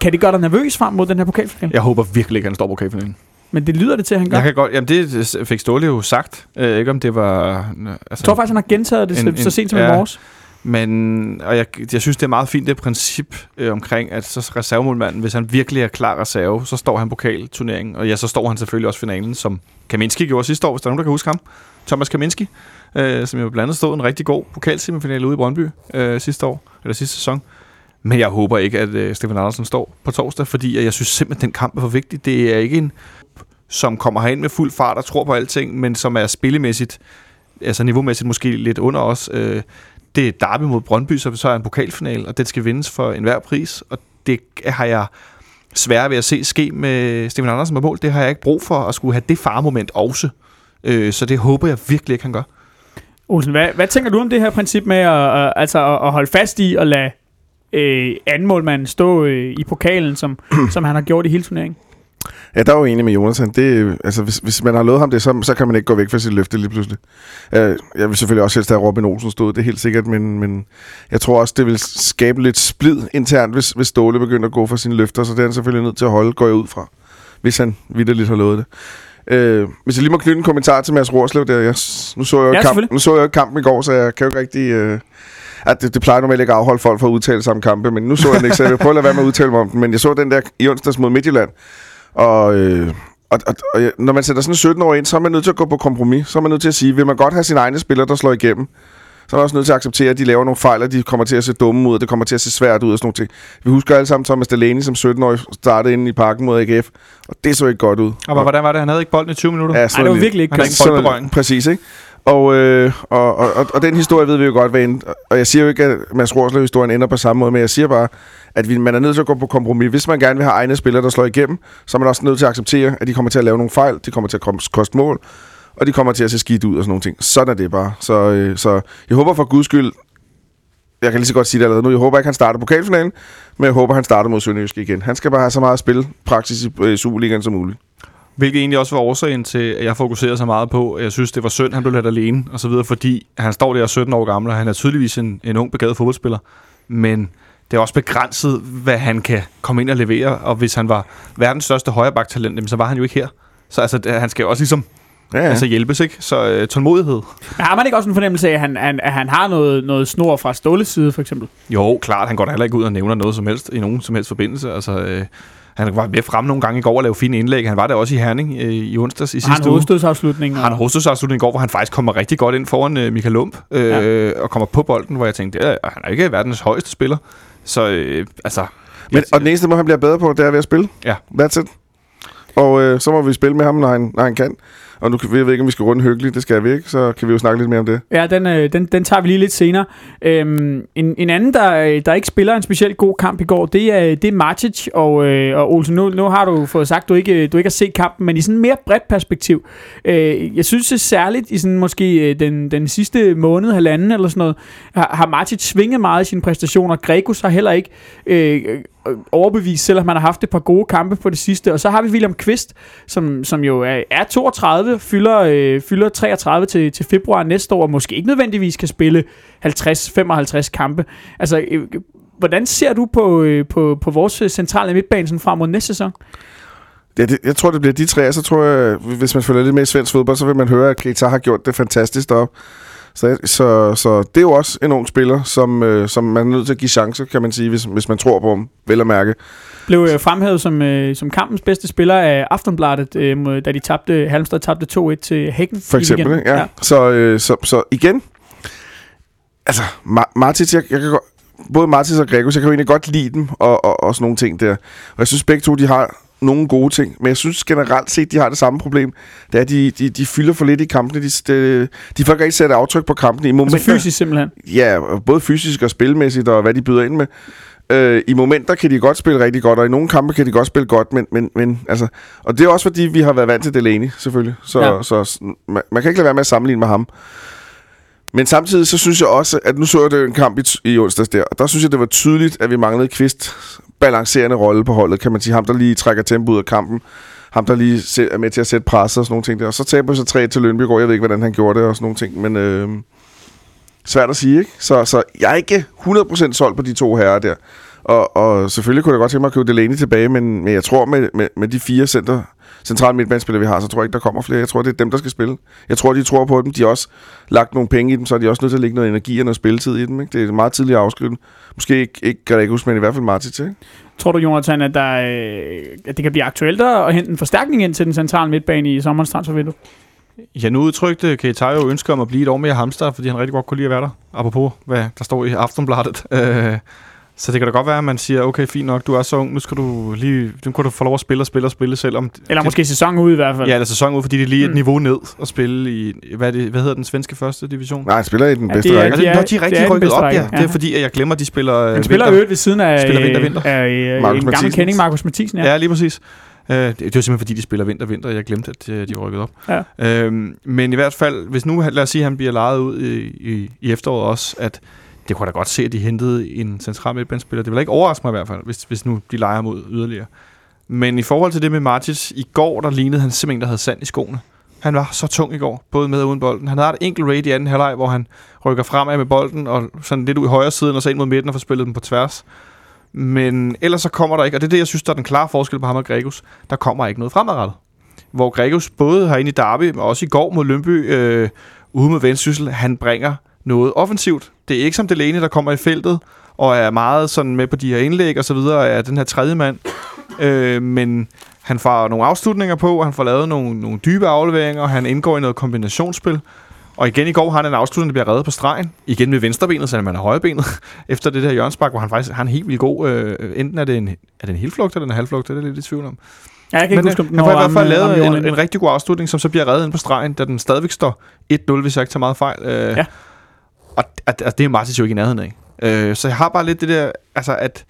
kan det gøre dig nervøs frem mod den her pokalfinale? Jeg håber virkelig ikke, at han står på pokalfinalen. Men det lyder det til, at han gør. Jeg kan godt, jamen det fik Ståle jo sagt. Øh, ikke om det var... Altså, jeg tror faktisk, han har gentaget det en, så, så sent som ja, i morges. Men og jeg, jeg synes, det er meget fint det princip øh, omkring, at så reservemålmanden, hvis han virkelig er klar reserve, så står han pokalturneringen. Og ja, så står han selvfølgelig også finalen, som Kaminski gjorde sidste år, hvis der er nogen, der kan huske ham. Thomas Kaminski øh, som jo blandt andet stod en rigtig god pokalsemifinale ude i Brøndby øh, sidste år, eller sidste sæson. Men jeg håber ikke, at øh, Stefan Andersen står på torsdag, fordi jeg synes simpelthen, at den kamp er for vigtig. Det er ikke en, som kommer herind med fuld fart og tror på alting, men som er spillemæssigt, altså niveaumæssigt måske lidt under os. Øh, det er derby mod Brøndby, så, så er en pokalfinal, og den skal vindes for enhver pris, og det har jeg svært ved at se ske med Stefan Andersen på mål. Det har jeg ikke brug for at skulle have det farmoment også. Øh, så det håber jeg virkelig ikke, han gør. Olsen, hvad, hvad tænker du om det her princip med at, at, altså at, at holde fast i og lade øh, anmålmanden stå øh, i pokalen, som, som han har gjort i hele turneringen? Ja, der er jo enig med Jonas. Det, altså, hvis, hvis man har lovet ham det, så, så kan man ikke gå væk fra sit løfte lige pludselig. Jeg, jeg vil selvfølgelig også helst have Robin Olsen stod, det er helt sikkert, men, men jeg tror også, det vil skabe lidt splid internt, hvis, hvis Ståle begynder at gå for sine løfter, så det er han selvfølgelig nødt til at holde, går jeg ud fra, hvis han vidderligt har lovet det. Øh, hvis jeg lige må knytte en kommentar til Mads Rorslev, der, jeg, nu, så jeg ja, kamp, nu så jeg kampen i går, så jeg kan jo ikke rigtig... Øh, at det, det plejer normalt ikke at afholde folk fra at udtale sig om kampe, men nu så jeg den ikke, så jeg vil prøve at lade være med at udtale mig om den. Men jeg så den der i onsdags mod Midtjylland, og, øh, og, og, og når man sætter sådan en 17-årig ind, så er man nødt til at gå på kompromis. Så er man nødt til at sige, vil man godt have sine egne spillere, der slår igennem? Så er man også nødt til at acceptere, at de laver nogle fejl, og de kommer til at se dumme ud, og det kommer til at se svært ud og sådan nogle ting. Vi husker alle sammen Thomas Delaney som 17-årig startede inde i parken mod AGF, og det så ikke godt ud. Og hvordan var det? Han havde ikke bolden i 20 minutter? Ja, Ej, det var virkelig ikke. Han havde ikke bolden Præcis, ikke? Og, øh, og, og, og, og den historie ved vi jo godt, hvad end, og jeg siger jo ikke, at Mads Rorslev-historien ender på samme måde, men jeg siger bare, at vi, man er nødt til at gå på kompromis. Hvis man gerne vil have egne spillere, der slår igennem, så er man også nødt til at acceptere, at de kommer til at lave nogle fejl, de kommer til at koste mål, og de kommer til at se skidt ud og sådan nogle ting. Sådan er det bare. Så, øh, så jeg håber for guds skyld, jeg kan lige så godt sige det allerede nu, jeg håber ikke, han starter pokalfinalen, men jeg håber, han starter mod Sønderjysk igen. Han skal bare have så meget spil praksis i øh, Superligaen som muligt. Hvilket egentlig også var årsagen til, at jeg fokuserede så meget på, at jeg synes, det var synd, han blev ladt alene, og så videre, fordi han står der 17 år gammel, og han er tydeligvis en, en ung, begavet fodboldspiller. Men det er også begrænset, hvad han kan komme ind og levere, og hvis han var verdens største højrebacktalent, så var han jo ikke her. Så altså, han skal jo også ligesom Ja, ja. altså hjælpes, ikke? Så øh, tålmodighed. Men har man ikke også en fornemmelse af, at han, han, at han har noget, noget snor fra Ståles side, for eksempel? Jo, klart, han går da heller ikke ud og nævner noget som helst i nogen som helst forbindelse. Altså, øh, han var med frem nogle gange i går og lavede fine indlæg. Han var der også i Herning øh, i onsdags i han sidste uge. hovedstødsafslutning? Han har hovedstødsafslutning i går, hvor han faktisk kommer rigtig godt ind foran øh, Michael Lump øh, ja. og kommer på bolden, hvor jeg tænkte, er, han er ikke verdens højeste spiller. Så øh, altså... Men, og den eneste måde, han bliver bedre på, det er ved at spille. Ja. That's it. Og øh, så må vi spille med ham, når han, når han kan. Og nu kan vi jeg ved ikke, om vi skal runde hyggeligt. Det skal vi ikke. Så kan vi jo snakke lidt mere om det. Ja, den, øh, den, den tager vi lige lidt senere. Øhm, en, en anden, der, øh, der ikke spiller en specielt god kamp i går, det er, det er Matic Og, øh, og Olsen, nu, nu har du fået sagt, at du ikke, øh, du ikke har set kampen, men i sådan en mere bredt perspektiv. Øh, jeg synes det særligt i sådan måske øh, den, den sidste måned, halvanden eller sådan noget, har, har Matic svinget meget i sine præstationer. Gregus har heller ikke øh, øh, overbevist, selvom man har haft et par gode kampe på det sidste. Og så har vi William Kvist, som, som jo er, er 32, fylder, øh, fylder 33 til, til februar næste år, og måske ikke nødvendigvis kan spille 50-55 kampe. Altså, øh, hvordan ser du på, øh, på, på vores centrale midtbane sådan frem mod næste sæson? Ja, det, jeg tror, det bliver de tre, så tror jeg, hvis man følger lidt med i svensk fodbold, så vil man høre, at Keita har gjort det fantastisk deroppe. Så, så, så det er jo også en ung spiller, som, øh, som man er nødt til at give chance, kan man sige, hvis, hvis man tror på ham, vel at mærke. Blev øh, fremhævet som, øh, som kampens bedste spiller af Aftonbladet, øh, da de tabte, Halmstad tabte 2-1 til Hækken. For eksempel, ikke? ja. Så, øh, så, så igen, altså, Ma- Martins, jeg, jeg kan godt, både Martins og Gregos, jeg kan jo egentlig godt lide dem, og, og, og sådan nogle ting der. Og jeg synes begge to, de har nogle gode ting, men jeg synes generelt set, de har det samme problem. Det er, at de, de, de fylder for lidt i kampene. De, de, de får ikke sætte aftryk på kampene. I momenter, Altså fysisk simpelthen. Ja, både fysisk og spilmæssigt, og hvad de byder ind med. Øh, I momenter kan de godt spille rigtig godt, og i nogle kampe kan de godt spille godt, men, men, men altså... Og det er også fordi, vi har været vant til Delaney, selvfølgelig. Så, Ja. så man, man kan ikke lade være med at sammenligne med ham. Men samtidig så synes jeg også, at nu så jeg det en kamp i, i onsdags der, og der synes jeg, det var tydeligt, at vi manglede Kvist balancerende rolle på holdet, kan man sige. Ham, der lige trækker tempo ud af kampen. Ham, der lige er med til at sætte pres og sådan nogle ting der. Og så taber vi så 3 til Lønby går. Jeg ved ikke, hvordan han gjorde det og sådan nogle ting, men... Øh, svært at sige, ikke? Så, så jeg er ikke 100% solgt på de to herrer der. Og, og selvfølgelig kunne jeg godt tænke mig at købe Delaney tilbage, men, men jeg tror med, med, med de fire center, centrale midtbanespillere, vi har, så tror jeg ikke, der kommer flere. Jeg tror, det er dem, der skal spille. Jeg tror, de tror på dem. De har også lagt nogle penge i dem, så er de også nødt til at lægge noget energi og noget spilletid i dem. Ikke? Det er meget tidligt at afskrive dem. Måske ikke, ikke Gregus, men i hvert fald Martic, ikke? Tror du, Jonathan, at, der, øh, at det kan blive aktuelt at hente en forstærkning ind til den centrale midtbane i sommerens transfervindue? Ja, nu udtrykte Keita jo ønske om at blive et år mere i Hamstad, fordi han rigtig godt kunne lide at være der. Apropos, hvad der står i Aftonbladet. Øh, så det kan da godt være, at man siger, okay, fint nok, du er så ung, nu skal du lige, nu kan du få lov at spille og spille og spille, selvom... Eller det, måske sæson ud i hvert fald. Ja, eller sæson ud, fordi det er lige et Mm. niveau ned at spille i, hvad, det, hvad hedder den svenske første division? Nej, han spiller i den Ja, bedste det er- række. Altså, de er- når de er rigtig rykket op, ja. Det er ja. fordi, at jeg glemmer, at de spiller... øh, Han spiller vinter. øvrigt ved siden af, Spiller vinter, vinter. af, af, af Markus en gammel kending, Markus Mathisen. Ja. Ja, lige præcis. Øh, det, det var simpelthen, fordi de spiller vinter, vinter. Jeg glemte, at øh, de rykket op. Ja. Øhm, men i hvert fald, hvis nu, lad os sige, at han bliver lejet ud i, i, i efteråret også, at det kunne jeg da godt se, at de hentede en central midtbanespiller. Det vil ikke overraske mig i hvert fald, hvis, hvis nu de leger ham ud yderligere. Men i forhold til det med Martins, i går der lignede han simpelthen, der havde sand i skoene. Han var så tung i går, både med og uden bolden. Han havde et enkelt raid i anden halvleg, hvor han rykker fremad med bolden, og sådan lidt ud i højre siden, og så ind mod midten og får spillet dem på tværs. Men ellers så kommer der ikke, og det er det, jeg synes, der er den klare forskel på ham og Gregus. Der kommer ikke noget fremadrettet. Hvor Gregus både herinde i Derby, men også i går mod Lønby, øh, ude med Vendsyssel, han bringer noget offensivt. Det er ikke som Delaney, der kommer i feltet, og er meget sådan med på de her indlæg og så videre, er den her tredje mand. Øh, men han får nogle afslutninger på, han får lavet nogle, nogle dybe afleveringer, og han indgår i noget kombinationsspil. Og igen i går har han en afslutning, der bliver reddet på stregen. Igen med venstrebenet, selvom han er højrebenet. Efter det der hjørnspark, hvor han faktisk har en helt vildt god... Øh, enten er det en, er det en helflugt eller en halvflugt, det er lidt i tvivl om. Ja, jeg kan Men ikke huske, øh, han får i hvert fald lavet en, en rigtig god afslutning, som så bliver reddet ind på stregen, da den stadigvæk står 1-0, hvis jeg ikke tager meget fejl. Øh, Ja. Og at, at det er Martins jo ikke i nærheden af. Øh, så jeg har bare lidt det der... Altså, at...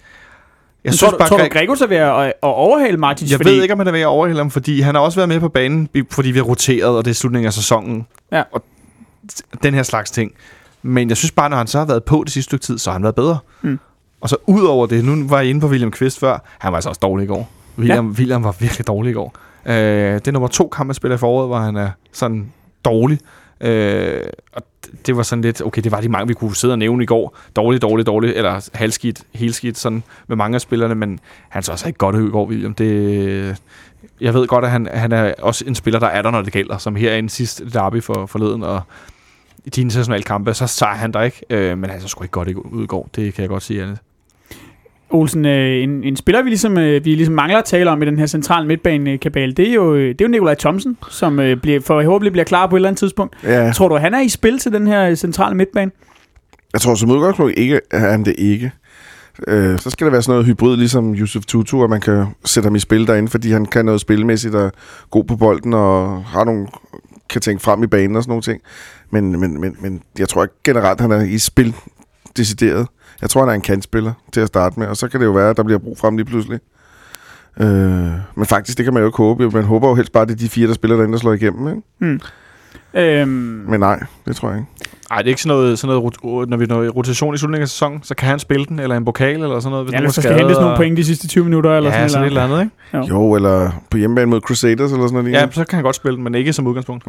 Jeg Jeg tror, du, tror du, Gregus er ved at, at overhale Martins? jeg fordi, ved ikke, om han er ved at overhælde ham, fordi han har også været med på banen, fordi vi har roteret, og det er slutningen af sæsonen. Ja. Og den her slags ting. Men jeg synes bare, når han så har været på det sidste stykke tid, så har han været bedre. Mm. Og så ud over det, nu var jeg inde på William Kvist før, han var altså også dårlig i går. William, ja. William var virkelig dårlig i går. Øh, det er nummer to kamp, han spiller i foråret, hvor han er sådan dårlig. Øh, og det var sådan lidt, okay, det var de mange, vi kunne sidde og nævne i går. Dårligt, dårligt, dårligt, eller halvskidt, helskidt, sådan med mange af spillerne, men han så også ikke godt ud i går, William. Det, jeg ved godt, at han, han er også en spiller, der er der, når det gælder, som her er en sidste derby for forleden, og i de internationale kampe, så sejrer han der ikke, øh, men han så sgu ikke godt ud i går, det kan jeg godt sige, Anne. Olsen, øh, en, en spiller, vi ligesom, øh, vi ligesom mangler at tale om i den her centrale midtbane-kabale, det er jo, øh, det er jo Nikolaj Thomsen, som øh, bliver, forhåbentlig bliver klar på et eller andet tidspunkt. Ja, Tror du, han er i spil til den her centrale midtbane? jeg tror som udgangspunkt ikke, er han det ikke. Øh, så skal det være sådan noget hybrid, ligesom Yusuf Tutu, at man kan sætte ham i spil derinde, fordi han kan noget spilmæssigt og god på bolden og har nogle, kan tænke frem i banen og sådan nogle ting. Men, men, men, men jeg tror ikke generelt, han er i spil decideret. Jeg tror, han er en kantspiller til at starte med, og så kan det jo være, at der bliver brug for ham lige pludselig. Øh, men faktisk, det kan man jo ikke håbe. Man håber jo helst bare, at det er de fire, der spiller derinde, der slår igennem. Ikke? Mm. Øhm, Men nej, det tror jeg ikke. Ej, det er ikke sådan noget, sådan noget når vi når i rotation i slutningen af sæsonen, så kan han spille den, eller en pokal, eller sådan noget. Hvis ja, nogen hvis er der skal hentes nogle og- point de sidste 20 minutter, eller ja, sådan, sådan et eller andet, ikke? Jo. Jo, eller på hjemmebane mod Crusaders, eller sådan noget. Ja, så kan han godt spille den, men ikke som udgangspunkt.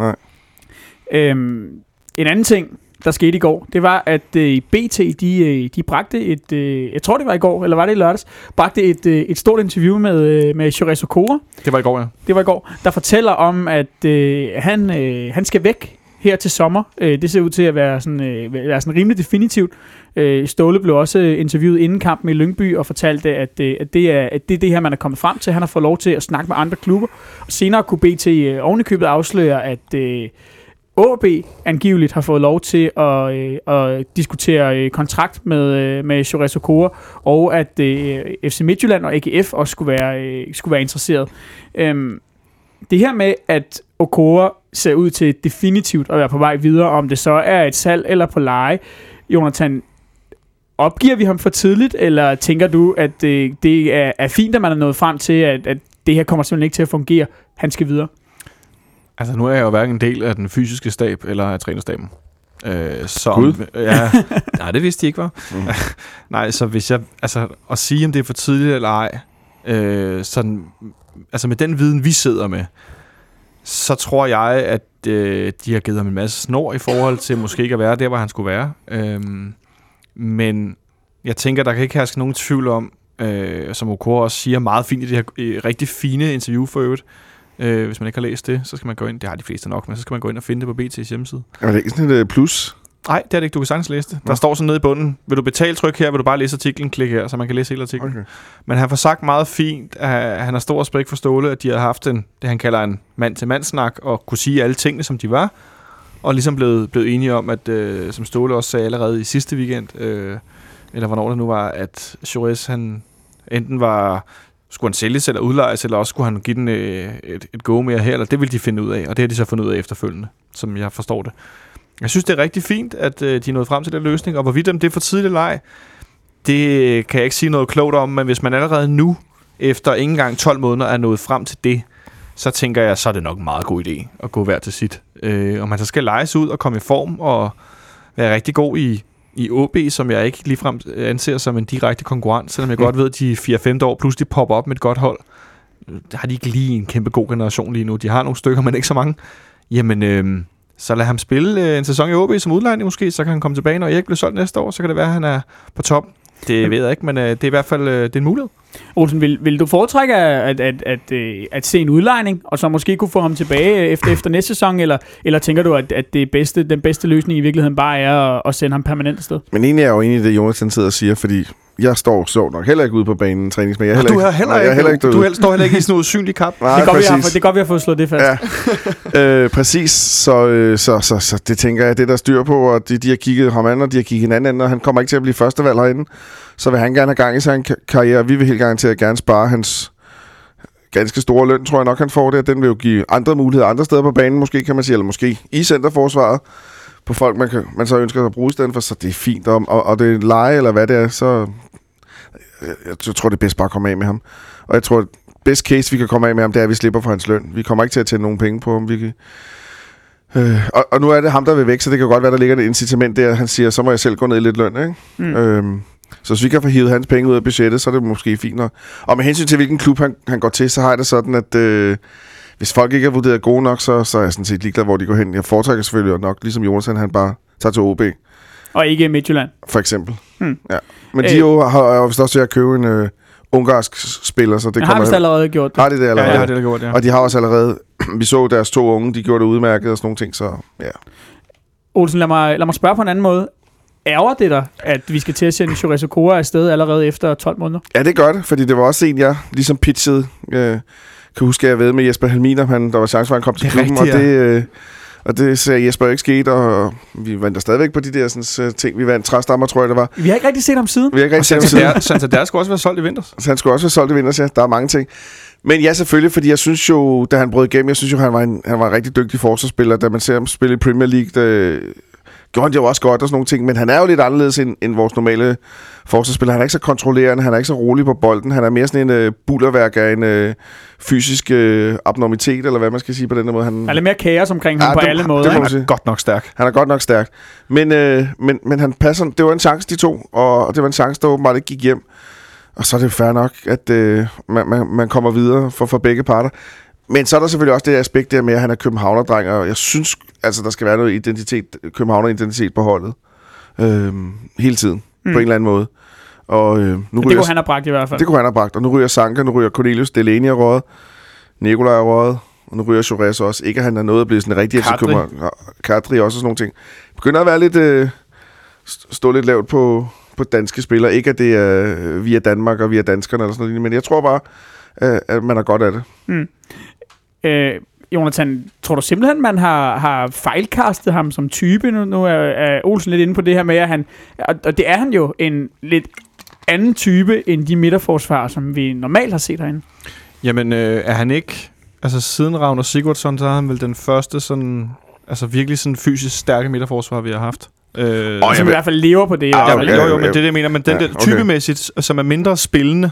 Øhm, en anden ting, der skete i går, det var, at øh, BT, de, øh, de bragte et, øh, jeg tror det var i går, eller var det i lørdags, bragte et, øh, et stort interview med, øh, med Shores Okora, Det var i går, ja. det var i går, der fortæller om, at øh, han, øh, han skal væk her til sommer. Øh, det ser ud til at være sådan, øh, være sådan rimelig definitivt. Øh, Ståle blev også øh, interviewet inden kampen i Lyngby og fortalte, at, øh, at, det er, at det er det her, man er kommet frem til. Han har fået lov til at snakke med andre klubber. Og senere kunne BT øh, ovenikøbet afsløre, at øh, AB angiveligt har fået lov til at, øh, at diskutere øh, kontrakt med, øh, med Chores Okora, og at øh, FC Midtjylland og AGF også skulle være, øh, skulle være interesseret. Øhm, det her med, at Okora ser ud til definitivt at være på vej videre, om det så er et salg eller på leje. Jonathan, opgiver vi ham for tidligt, eller tænker du, at øh, det er, er fint, at man er nået frem til, at, at det her kommer simpelthen ikke til at fungere? Han skal videre. Altså, nu er jeg jo hverken en del af den fysiske stab eller af trænerstaben. Øh, så Gud. Ja, nej, det vidste de ikke, var. Mm. nej, så hvis jeg... Altså, at sige, om det er for tidligt eller ej, øh, sådan, altså med den viden, vi sidder med, så tror jeg, at øh, de har givet ham en masse snor i forhold til måske ikke at være der, hvor han skulle være. Øhm, men jeg tænker, der kan ikke herske nogen tvivl om, øh, som Okora også siger meget fint i det her øh, rigtig fine interview for øvrigt, Øh, hvis man ikke har læst det, så skal man gå ind, det har de fleste nok, men så skal man gå ind og finde det på BT's hjemmeside. Er det ikke sådan et øh, plus? Nej, det er det ikke. Du kan sagtens læse det. Der Nå. står sådan nede i bunden. Vil du betale tryk her, vil du bare læse artiklen, klik her, så man kan læse hele artiklen. Okay. Men han får sagt meget fint, at han har stor respekt for Ståle, at de har haft en, det han kalder en mand-til-mand-snak, og kunne sige alle tingene, som de var, og ligesom blevet, blevet enige om, at øh, som Ståle også sagde allerede i sidste weekend, øh, eller hvornår det nu var, at Chores, han enten var, skulle han sælges eller udlejes, eller også skulle han give den øh, et, et go mere her, eller det ville de finde ud af, og det har de så fundet ud af efterfølgende, som jeg forstår det. Jeg synes, det er rigtig fint, at øh, de er nået frem til den løsning, og hvorvidt om det er for tidligt leg, det kan jeg ikke sige noget klogt om, men hvis man allerede nu, efter ikke engang 12 måneder, er nået frem til det, så tænker jeg, så er det nok en meget god idé at gå hver til sit. Øh, og man så skal lejes ud og komme i form og være rigtig god i, i OB, som jeg ikke ligefrem anser som en direkte konkurrent, selvom jeg Mm. godt ved, at de 4-5 år pludselig popper op med et godt hold. Der har de ikke lige en kæmpe god generation lige nu. De har nogle stykker, men ikke så mange. Jamen, øh, så lad ham spille øh, en sæson i OB som udlejning måske, så kan han komme tilbage, når Erik bliver solgt næste år, så kan det være, at han er på top. Det ved jeg ikke, men øh, det er i hvert fald øh, det er en mulighed. Olsen, vil, vil du foretrække at, at, at, øh, at se en udlejning, og så måske kunne få ham tilbage efter, efter næste sæson, eller, eller tænker du, at, at det bedste, den bedste løsning i virkeligheden bare er at, at sende ham permanent sted? Men egentlig er jeg jo enig i det, Jonathan sidder og siger, fordi jeg står så nok heller ikke ude på banen træningsmænd. Jeg er du er heller nej, ikke, jeg er heller ikke du, du står heller ikke i sådan noget usynlig kap. Nej, det, er godt, vi har, det er godt, vi har fået slået det fast. Ja. øh, præcis, så, øh, så, så, så det tænker jeg, det er der styr på, og de, de har kigget ham an, og de har kigget hinanden an, og han kommer ikke til at blive førstevalg herinde. Så vil han gerne have gang i sin ka- karriere, vi vil helt at gerne spare hans ganske store løn, tror jeg nok, han får det. Den vil jo give andre muligheder andre steder på banen, måske kan man sige, eller måske i centerforsvaret, på folk, man, kan, man så ønsker at bruge i stedet for, så det er fint. Og, og, og det er leje, eller hvad det er, så jeg, jeg tror, det er bedst bare at komme af med ham. Og jeg tror, best case, vi kan komme af med ham, det er, at vi slipper for hans løn. Vi kommer ikke til at tjene nogen penge på ham. Vi kan, øh, og, og nu er det ham, der vil væk, så det kan godt være, der ligger et incitament der. Han siger, så må jeg selv gå ned i lidt løn, ikke? Mm. Øhm, så hvis vi kan få hivet hans penge ud af budgettet, så er det måske fint nok. Og med hensyn til, hvilken klub han, han går til, så har jeg det sådan, at øh, hvis folk ikke er vurderet gode nok, så, så er jeg sådan set ligeglad, hvor de går hen. Jeg foretrækker selvfølgelig nok, ligesom Jonas, han bare tager til OB, Og ikke Midtjylland. for eksempel. Hmm. Ja. Men de Øh. jo har jo vist også til at købe en øh, ungarsk spiller, så det Det har kommer... vist allerede gjort det. Har de det Ja, allerede? det har det gjort, ja. Og de har også allerede... Vi så deres to unge, de gjorde det udmærket og sådan nogle ting, så ja. Olsen, lad mig, lad mig spørge på en anden måde. Ærger det dig, at vi skal til at sende Chorizo Okora afsted allerede efter 12 måneder? Ja, det gør det, fordi det var også en, jeg ligesom pitchede. Øh, kan huske, at jeg ved med Jesper Helmin, om han, der var chance for, at han kom til Det er klubben, rigtigt, og det... Øh, og det sagde Jesper ikke skete, og vi vandt der stadigvæk på de der sådan, ting. Vi vandt træstammer, tror jeg, det var. Vi har ikke rigtig set ham siden. Vi har ikke rigtig set ham siden. Santander, skulle også være solgt i vinters. Så han skulle også være solgt i vinters, ja. Der er mange ting. Men ja, selvfølgelig, fordi jeg synes jo, da han brød igennem, jeg synes jo, han var en, han var en rigtig dygtig forsvarsspiller. Da man ser ham spille i Premier League, der gjorde han det jo også godt og sådan nogle ting. Men han er jo lidt anderledes end, end vores normale forsvarsspiller. Han er ikke så kontrollerende, han er ikke så rolig på bolden. Han er mere sådan en uh, bullerværk af en uh, fysisk uh, abnormitet, eller hvad man skal sige på den måde. Han, er lidt mere kaos omkring ham Ja, på det- alle det måder. må ikke? man sige. Godt nok stærk. Han er godt nok stærk. Men, øh, men, men han passer, det var en chance, de to, og det var en chance, der åbenbart ikke gik hjem. Og så er det fair nok, at øh, man, man, man kommer videre for, for begge parter. Men så er der selvfølgelig også det aspekt der med, at han er københavnerdreng, og jeg synes, altså, der skal være noget identitet, københavner-identitet på holdet. Øh, hele tiden, mm. på en eller anden måde. Og øh, nu Det ryger, kunne han have bragt i hvert fald. det kunne han have bragt. Og nu ryger Sanka, nu ryger Cornelius, Delaney er røget, Nikolaj er røget, og nu ryger Chores også. Ikke at han er noget at blive sådan rigtig Kadri. efterkømmer. Kadri også og sådan nogle ting. Begynder at være lidt, øh, st- stå lidt lavt på, på danske spillere. Ikke at det er øh, via Danmark og via danskerne eller sådan noget, men jeg tror bare, øh, at man har godt af det. Øh, Jonathan, tror du simpelthen, man har, har fejlkastet ham som type? Nu, nu er, er Olsen lidt inde på det her med, at han... Og, og det er han jo en lidt anden type end de midterforsvarer, som vi normalt har set herinde. Jamen, øh, er han ikke... Altså, siden Ravner Sigurdsson, så er han vel den første sådan... Altså, virkelig sådan fysisk stærke midterforsvar, vi har haft. Øh, Åh, som i hvert fald lever på det. Ah, ikke? jo, jo, men det er det, jeg mener. Men den ja, der okay. typemæssigt, som er mindre spillende,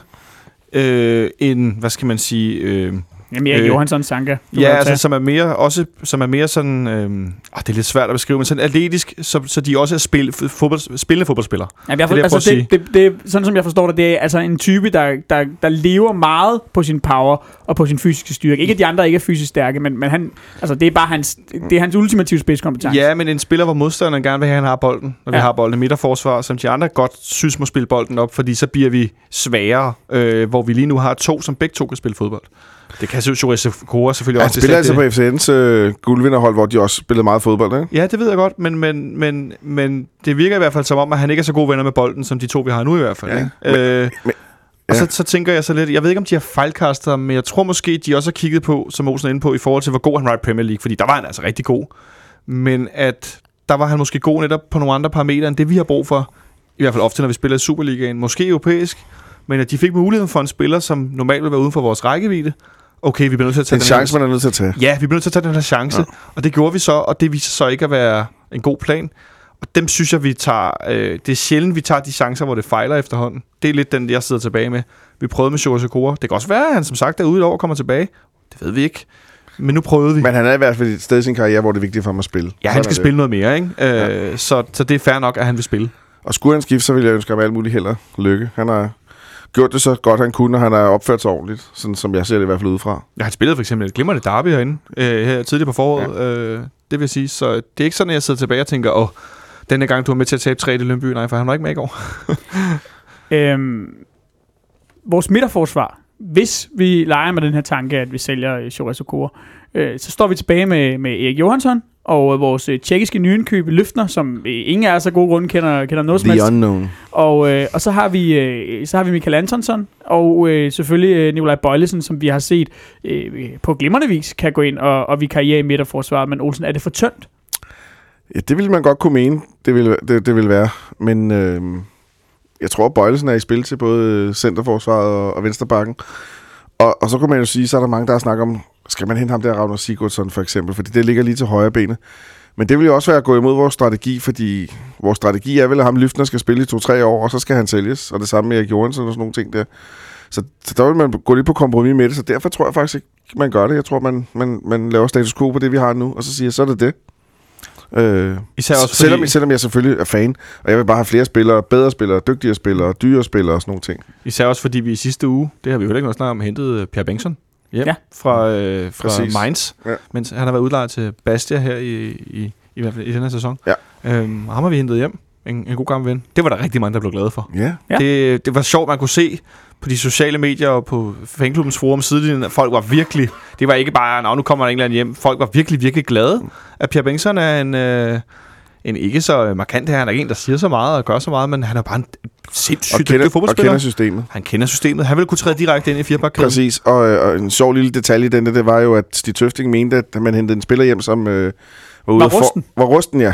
øh, end, hvad skal man sige... Øh, Jamen, Erik øh, Johansson Sanka. Ja, altså, som er mere, også, som er mere sådan... Øh, ah, det er lidt svært at beskrive, men sådan atletisk, så, så de også er spil, fodbold, spillende fodboldspillere. Ja, jeg for, det jeg altså, det, det, det, sådan som jeg forstår det, det er altså en type, der, der, der lever meget på sin power og på sin fysiske styrke. Ikke at de andre ikke er fysisk stærke, men, men han, altså, det er bare hans, det er hans ultimative spidskompetence. Ja, men en spiller, hvor modstanderen gerne vil have, at han har bolden, når ja. Vi har bolden i midterforsvar, som de andre godt synes må spille bolden op, fordi så bliver vi sværere, øh, hvor vi lige nu har to, som begge to kan spille fodbold. Det kan Jurese Kora selvfølgelig Han også. spiller det er altså slet på FCN's øh, guldvinderhold, hvor de også spillede meget fodbold, ikke? Ja, det ved jeg godt, men, men, men, men det virker i hvert fald som om, at han ikke er så gode venner med bolden, som de to, vi har nu i hvert fald. Ja, ikke? øh, men- og ja. så, så tænker jeg så lidt, jeg ved ikke, om de har fejlkastet ham, men jeg tror måske, de også har kigget på, som Olsen er inde på, i forhold til, hvor god han var i Premier League, fordi der var han altså rigtig god. Men at der var han måske god netop på nogle andre parametre, end det vi har brug for. I hvert fald ofte, når vi spiller i Superligaen. Måske europæisk, men at de fik muligheden for en spiller, som normalt vil være uden for vores rækkevidde. Okay, vi bliver nødt til at tage En den chance, her, man er nødt til at tage. Ja, vi bliver nødt til at tage den her chance, Ja. ja. og det gjorde vi så, og det viser så ikke at være en god plan. Og dem synes jeg, vi tager... Øh, det er sjældent, vi tager de chancer, hvor det fejler efterhånden. Det er lidt den, jeg sidder tilbage med. Vi prøvede med Sekora. Det kan også være, at han som sagt er ude et år og kommer tilbage. Det ved vi ikke. Men nu prøvede vi. Men han er i hvert fald et sted i sin karriere, hvor det er vigtigt for ham at spille. ja, Sådan han er skal spille noget mere, ikke? Øh, så, så det er fair nok, at han vil spille. Og skulle han skifte, så ville jeg ønske ham alt muligt held og lykke. Han har gjort det så godt, han kunne, og han har opført sig ordentligt, sådan som jeg ser det i hvert fald udefra. Ja, han spillede for eksempel et glimrende derby herinde, øh, her tidligere på foråret. Ja. Øh, det vil jeg sige. Så det er ikke sådan, at jeg sidder tilbage og tænker, åh, denne gang du var med til at tabe 3 i Lønby. Nej, for han var ikke med i går. Øhm, vores midterforsvar, hvis vi leger med den her tanke, at vi sælger Chores Okora, øh, så står vi tilbage med, med Erik Johansson og vores øh, tjekkiske nyindkøb Løftner, som øh, ingen af os af gode grunde kender, kender noget som helst. unknown. Og, øh, og så har vi øh, så har vi Michael Antonsson og øh, selvfølgelig øh, Nikolaj Bøjlesen, som vi har set øh, på glimrende vis kan gå ind og, og vi karriere i midterforsvaret. Men Olsen, er det for tyndt? Ja, det ville man godt kunne mene, det ville, det, det ville være. Men øh, jeg tror, at Bøjlesen er i spil til både centerforsvaret og, og vensterbakken. Og, og så kunne man jo sige, så er der mange, der har snakket om, skal man hente ham der, Ragnar Sigurdsson for eksempel, fordi det ligger lige til højre benet. Men det vil jo også være at gå imod vores strategi, fordi vores strategi er vel, at ham Lyftner skal spille i to-tre år, og så skal han sælges. Og det samme med Erik Johansson og sådan nogle ting der. Så, så der vil man gå lidt på kompromis med det, så derfor tror jeg faktisk ikke, man gør det. Jeg tror, man, man, man laver status quo på det, vi har nu, og så siger, så er det det. Øh, Især også selvom, fordi, selvom jeg selvfølgelig er fan, og jeg vil bare have flere spillere, bedre spillere, dygtigere spillere, dyre spillere og sådan nogle ting. især også fordi vi i sidste uge, det har vi jo heller ikke noget snart om, hentede Per Bengtsson hjem Ja. fra, øh, fra Præcis. Mainz, Ja. mens han har været udlejet til Bastia her i, i, i, hvert fald i den her sæson. Ja. Øhm, og ham har vi hentet hjem. En, en god gammel ven. Det var der rigtig mange, der blev glade for. Ja. Ja. Det, det var sjovt, man kunne se på de sociale medier og på fanklubbens forum sidelinjen, at folk var virkelig... Det var ikke bare, "Nå, nu kommer der en eller anden hjem. Folk var virkelig, virkelig glade, at Pierre Bengtsson er en... Øh, en ikke så markant her. Han er ikke en, der siger så meget og gør så meget, men han er bare en sindssygt Og dygtig kender, og fodboldspiller. kender systemet. Han kender systemet. Han ville kunne træde direkte ind i firebakkæden. Præcis, og, øh, og en sjov lille detalje i den, det var jo, at Stig Tøfting mente, at man hentede en spiller hjem, som øh, var ude Var for- rusten. Var rusten, ja.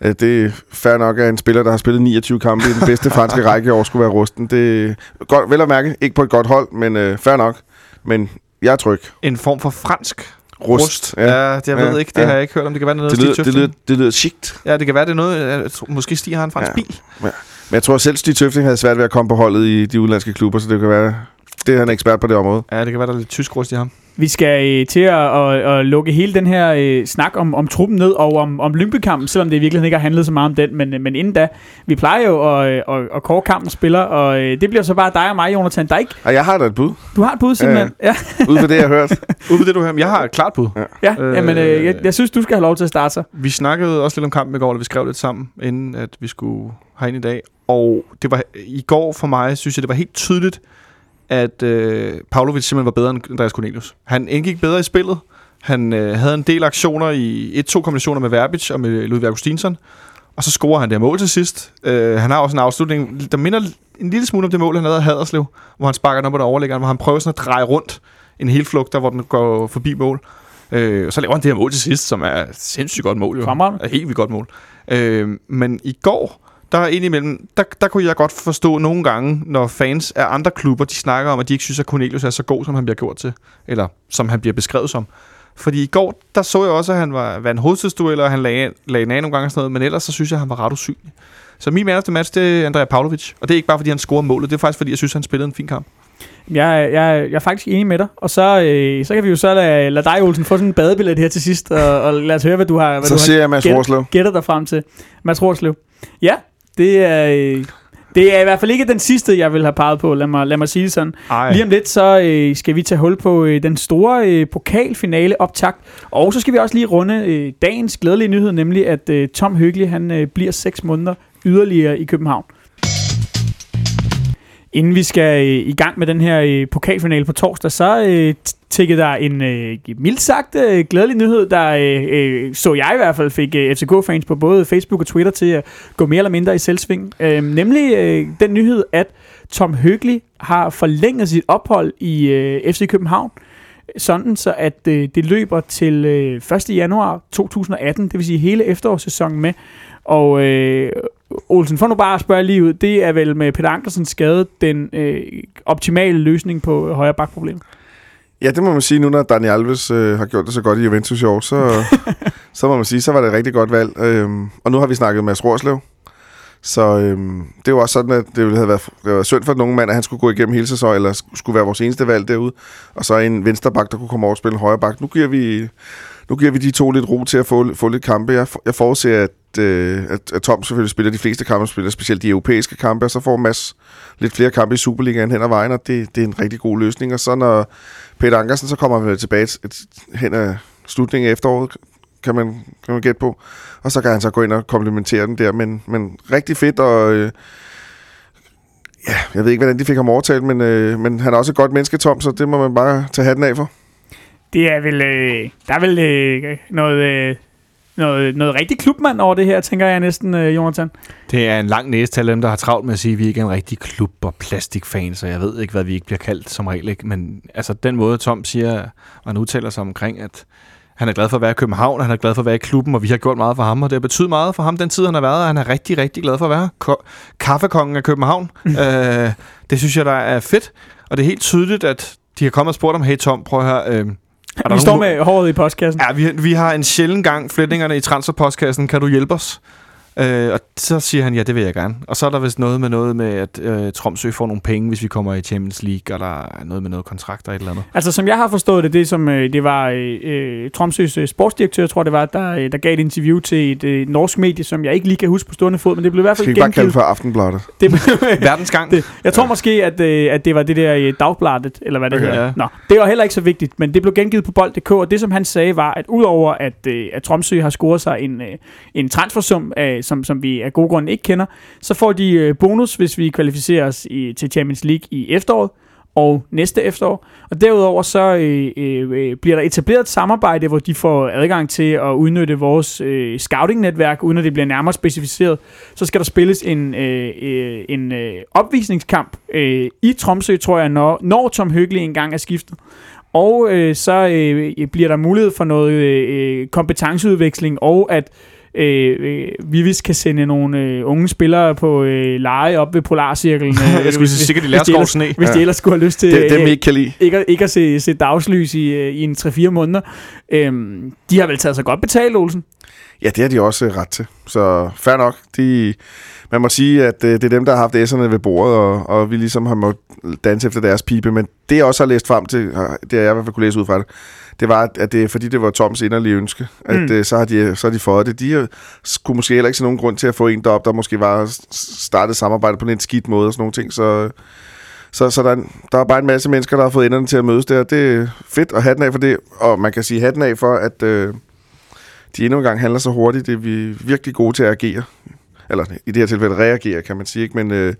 Øh, Det er fair nok, at en spiller, der har spillet 29 kampe i den bedste franske række i år, skulle være rusten. Det er godt, vel at mærke, ikke på et godt hold, men øh, fair nok. Men jeg er tryg. En form for fransk Rust. rust. Ja, ja jeg ved Ja, ikke. Det ja. har jeg ikke hørt om. Det kan være, det er Det noget lyder, Stig det, lyder, Tøfting. det lyder chict. Ja, det kan være, det er noget... Tror, måske Stig har en fransk Ja. bil. Men jeg tror selv, Stig Tøfting havde svært ved at komme på holdet i de udenlandske klubber, så det kan være, det er han ekspert på det område. Ja, det kan være, der er lidt tysk rust i ham. Vi skal øh, til at, at, at lukke hele den her øh, snak om, om truppen ned og om, om Lyngby-kampen, selvom det i virkeligheden ikke har handlet så meget om den. Men, øh, men inden da, vi plejer jo at, øh, at, at kåre kampen spiller, og øh, det bliver så bare dig og mig, Jonathan. Der er ikke, Og jeg har da et bud, du har et bud simpelthen. Ja, ud fra det, jeg har hørt. Ud på det, du hører. Jeg har et klart bud. ja, ja Øh, jamen, øh, jeg, jeg synes, du skal have lov til at starte så. Vi snakkede også lidt om kampen i går, da vi skrev lidt sammen, inden at vi skulle herind i dag. Og det var i går for mig, synes jeg, det var helt tydeligt, at øh, Pavlovic simpelthen var bedre end Andreas Cornelius. Han indgik bedre i spillet. Han øh, havde en del aktioner i 1-2 kombinationer med Verbic og med Ludvig Augustinsson. Og så scorer han det mål til sidst. Øh, han har også en afslutning, der minder en lille smule om det mål, han havde af Haderslev, hvor han sparker den op på overlæggeren, hvor han prøver sådan at dreje rundt en hel flugter, hvor den går forbi mål. Øh, og så laver han det her mål til sidst, som er et sindssygt godt mål. Jo. Fremragende. Er helt vildt godt mål. Øh, men i går, der er indimellem, der, der kunne jeg godt forstå nogle gange, når fans af andre klubber, de snakker om, at de ikke synes, at Cornelius er så god, som han bliver gjort til. Eller som han bliver beskrevet som. Fordi i går, der så jeg også, at han var, var en hovedstødsduel, og han lagde, lagde en af nogle gange og sådan noget, men ellers så synes jeg, at han var ret usynlig. Så min man of the match, det er Andrea Pavlovic. Og det er ikke bare, fordi han scorer målet, det er faktisk, fordi jeg synes, han spillede en fin kamp. Jeg, er- jeg, jeg er faktisk enig med dig. Og så, øh, så kan vi jo så lade, lade dig, Olsen, få sådan en badebillet her til sidst, og, og lad os høre, hvad du har, hvad Så du siger har jeg Mads gæt- gætter dig frem til. Mads Rorslev. Ja, det er, øh, det er i hvert fald ikke den sidste, jeg vil have peget på. Lad mig, lad mig sige sådan. Ej. Lige om lidt, så øh, skal vi tage hul på øh, den store øh, pokalfinale optakt. Og så skal vi også lige runde øh, dagens glædelige nyhed, nemlig at øh, Tom Høgli, han øh, bliver 6 måneder yderligere i København. Inden vi skal øh, i gang med den her øh, pokalfinale på torsdag, så øh, tikkede der en øh, mildt sagt øh, glædelig nyhed, der øh, øh så jeg i hvert fald fik øh, FCK-fans på både Facebook og Twitter til at gå mere eller mindre i selvsving. Øh, nemlig øh, den nyhed, at Tom Høgli har forlænget sit ophold i øh, FC København, sådan så at øh, det løber til øh, 1. januar 2018, det vil sige hele efterårssæsonen med. Og øh, Olsen, for nu bare at spørge lige ud, det er vel med Peter Ankersens skade den øh, optimale løsning på højre bakproblem. Ja, det må man sige nu, når Daniel Alves øh, har gjort det så godt i Juventus i år, så, så må man sige, så var det et rigtig godt valg. Øhm, og nu har vi snakket med Rorslev, så øhm, det jo også sådan, at det ville have været, det været synd for den unge mand, at han skulle gå igennem hele sæsonen, eller skulle være vores eneste valg derude. Og så en vensterbak, der kunne komme over og spille en højre bak. Nu giver vi, nu giver vi de to lidt ro til at få, få lidt kampe. Jeg, jeg forudser, at, øh, at, at Tom selvfølgelig spiller de fleste kampe, spiller specielt de europæiske kampe, og så får Mads lidt flere kampe i Superligaen hen ad vejen, og det, det er en rigtig god løsning. Og så når Peter Ankersen så kommer vi tilbage til- hen ad slutningen af efteråret, kan man, kan man gætte på. Og så kan han så gå ind og komplementere den der, men, men rigtig fedt, og øh, ja, jeg ved ikke, hvordan de fik ham overtalt, men, øh, men han er også et godt menneske, Tom, så det må man bare tage hatten af for. Det er vel, øh, der er vel øh, noget, øh, noget, noget rigtig klubmand over det her, tænker jeg næsten, øh, Jonathan. Det er en lang næse til dem, der har travlt med at sige, at vi ikke er en rigtig klub og plastikfans, og jeg ved ikke, hvad vi ikke bliver kaldt som regel. Ikke? Men altså, den måde, Tom siger, og han udtaler sig omkring, at han er glad for at være i København, han er glad for at være i klubben, og vi har gjort meget for ham, og det har betydet meget for ham den tid, han har været, og han er rigtig, rigtig glad for at være Ko- kaffekongen af København. øh, det synes jeg, der er fedt, og det er helt tydeligt, at de har kommet og spurgt om, hey Tom, prøv at høre, øh, er Vi står nogen- med håret i postkassen. Ja, vi, vi har en sjælden gang flætningerne i transferpostkassen. Kan du hjælpe os? Øh, og så siger han, ja, det vil jeg gerne. Og så er der vist noget med noget med, at øh, Tromsø får nogle penge, hvis vi kommer i Champions League, og der er noget med noget kontrakter et eller andet. Altså, som jeg har forstået det, det som øh, det var øh, øh, Tromsøs øh, sportsdirektør, tror jeg det var, der, øh, der gav et interview til et øh, norsk medie, som jeg ikke lige kan huske på stående fod, men det blev i hvert fald Skal vi bare kalde gengivet. for Aftenbladet? Det blev, Verdensgang. det, jeg tror måske, at, øh, at det var det der øh, dagbladet, eller hvad det Okay, hedder. ja. Nå, det var heller ikke så vigtigt, men det blev gengivet på bold.dk, og det som han sagde var, at udover at, øh, at Tromsø har scoret sig en, øh, en transfersum, øh, som, som vi af gode grunde ikke kender, så får de øh, bonus, hvis vi kvalificerer os i, til Champions League i efteråret og næste efterår. Og derudover så øh, øh, øh, bliver der etableret et samarbejde, hvor de får adgang til at udnytte vores øh, scouting-netværk, uden at det bliver nærmere specificeret. Så skal der spilles en, øh, øh, en øh, opvisningskamp øh, i Tromsø, tror jeg, når, når Tom Høgli engang er skiftet. Og øh, så øh, bliver der mulighed for noget øh, øh kompetenceudveksling, og at øh, øh, vi vist kan sende nogle øh, unge spillere på øh, leje op ved Polarcirklen. Øh, Jeg skulle sige, sikkert de lærer hvis de skov ellers- sne. Hvis de Ja. ellers skulle have lyst til Det, dem, øh, ikke kan lide. ikke, at- ikke at se, se dagslys i, øh, i en 3-4 måneder. Øhm, de har vel taget sig godt betalt, Olsen? Ja, det har de også øh, ret til. Så fair nok. De, man må sige, at øh, det er dem, der har haft æsserne ved bordet, og, og vi ligesom har måttet danse efter deres pibe. Men det, jeg også har læst frem til, det jeg i hvert fald kunne læse ud fra det, det var, at det er fordi, det var Toms inderlige ønske, at Mm. mm. så, har de, så har de fået det. De har, skulle måske heller ikke se nogen grund til at få en derop, der måske var startet samarbejde på en lidt skidt måde og sådan nogle ting. Så, så, så der, er en- der er bare en masse mennesker, der har fået enderne til at mødes der. Det er fedt, og hatten af for det. Og man kan sige hatten af for, at øh, de endnu en gang handler så hurtigt. Det er vi virkelig gode til at agere. Eller i det her tilfælde reagere, kan man sige. Ikke? Men, øh,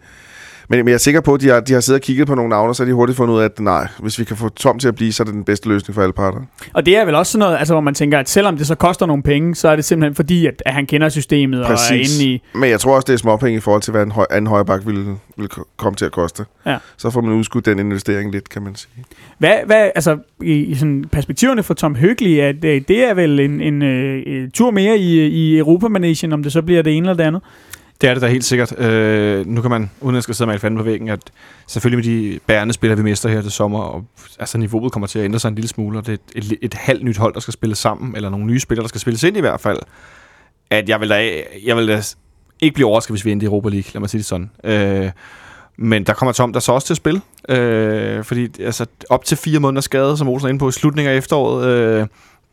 men, men jeg er sikker på, at de har, de har siddet og kigget på nogle navne, og så har de hurtigt fundet ud af, at nej, hvis vi kan få Tom til at blive, så er det den bedste løsning for alle parter. Og det er vel også sådan noget, altså, hvor man tænker, at selvom det så koster nogle penge, så er det simpelthen fordi, at, at han kender systemet og er Præcis. inde i... Men jeg tror også, det er småpenge i forhold til, hvad en høj, anden højrebak ville, ville ko- komme til at koste. Ja. Så får man udskudt den investering lidt, kan man sige. Hvad, hvad altså, i, i sådan perspektiverne for Tom Høgli, at det, er vel en, en, øh, en tur mere i, i Europamanesien, om det så bliver det ene eller det andet? Det er det da helt sikkert. Øh, nu kan man, uden at skal sidde med fanden på væggen, at selvfølgelig med de bærende spillere, vi mister her til sommer, og altså niveauet kommer til at ændre sig en lille smule, og det er et, et, et halvt nyt hold, der skal spille sammen, eller nogle nye spillere, der skal spilles ind i hvert fald, at jeg vil da, jeg vil da ikke blive overrasket, hvis vi endte i Europa League, lad mig sige det sådan. Øh, men der kommer Tom der så også til at spille, øh, fordi altså, op til fire måneder skade, som Olsen er inde på, i slutningen af efteråret. Øh,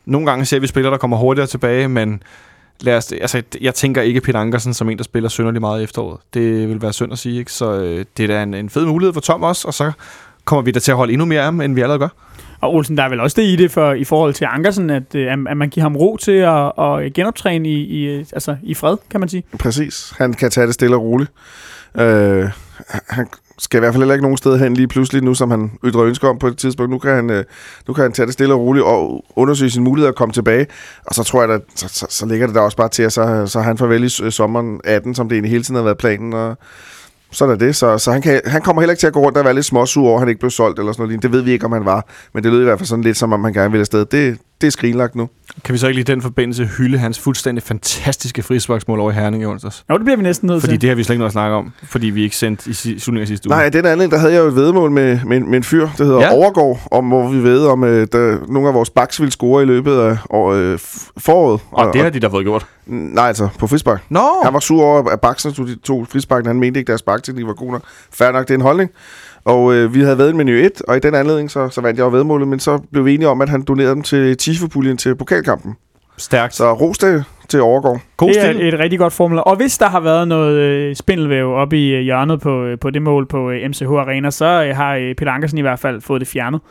nogle gange ser vi spillere, der kommer hurtigere tilbage, men lad os, altså, jeg tænker ikke Peter Ankersen som en, der spiller synderligt meget i efteråret. Det vil være synd at sige, ikke? Så øh, det er da en, en fed mulighed for Tom også, og så kommer vi da til at holde endnu mere af ham, end vi allerede gør. Og Olsen, der er vel også det i det for, i forhold til Ankersen, at, øh, at man giver ham ro til at, at genoptræne i, i, altså, i fred, kan man sige. Præcis. Han kan tage det stille og roligt. Øh, han skal i hvert fald heller ikke nogen sted hen lige pludselig, nu som han ytrer ønsker om på et tidspunkt. Nu kan han, øh, nu kan han tage det stille og roligt og undersøge sin mulighed at komme tilbage. Og så tror jeg, at så, så, så ligger det der også bare til, at så, så har han farvel i øh, sommeren 18, som det egentlig hele tiden har været planen. Og så er det. Så, så han, kan, han kommer heller ikke til at gå rundt og være lidt småsur over, at han ikke blev solgt eller sådan noget. Det ved vi ikke, om han var. Men det lød i hvert fald sådan lidt, som om han gerne ville afsted. Det, det er skrinlagt nu. Kan vi så ikke lige i den forbindelse hylde hans fuldstændig fantastiske frisparksmål over i Herning i onsdags? Jo, det bliver vi næsten nødt Fordi til. det har vi slet ikke noget at snakke om, fordi vi ikke sendte i slutningen af sidste uge. Nej, den anden, der havde jeg jo et vedmål med, med, med en fyr, der hedder Ja. Overgård, om hvor vi ved, om øh, der, nogle af vores backs ville score i løbet af år, øh, foråret. og det har de da fået gjort. Nej, altså på frispark. Nå! Han var sur over, at baksen tog de to frisparken. Han mente ikke, deres bakteknik var god nok. Fair nok, det er en holdning. Og øh, vi havde været i menu 1, og i den anledning, så, så vandt jeg jo vedmålet, men så blev vi enige om, at han donerede dem til Tifo-puljen til pokalkampen. Stærkt. Så ros det til Overgård. God det er stil. et, et rigtig godt formel. Og hvis der har været noget øh, spindelvæv oppe i øh, hjørnet på, øh, på det mål på øh, MCH Arena, så øh, har øh, Peter Ankersen i hvert fald fået det fjernet.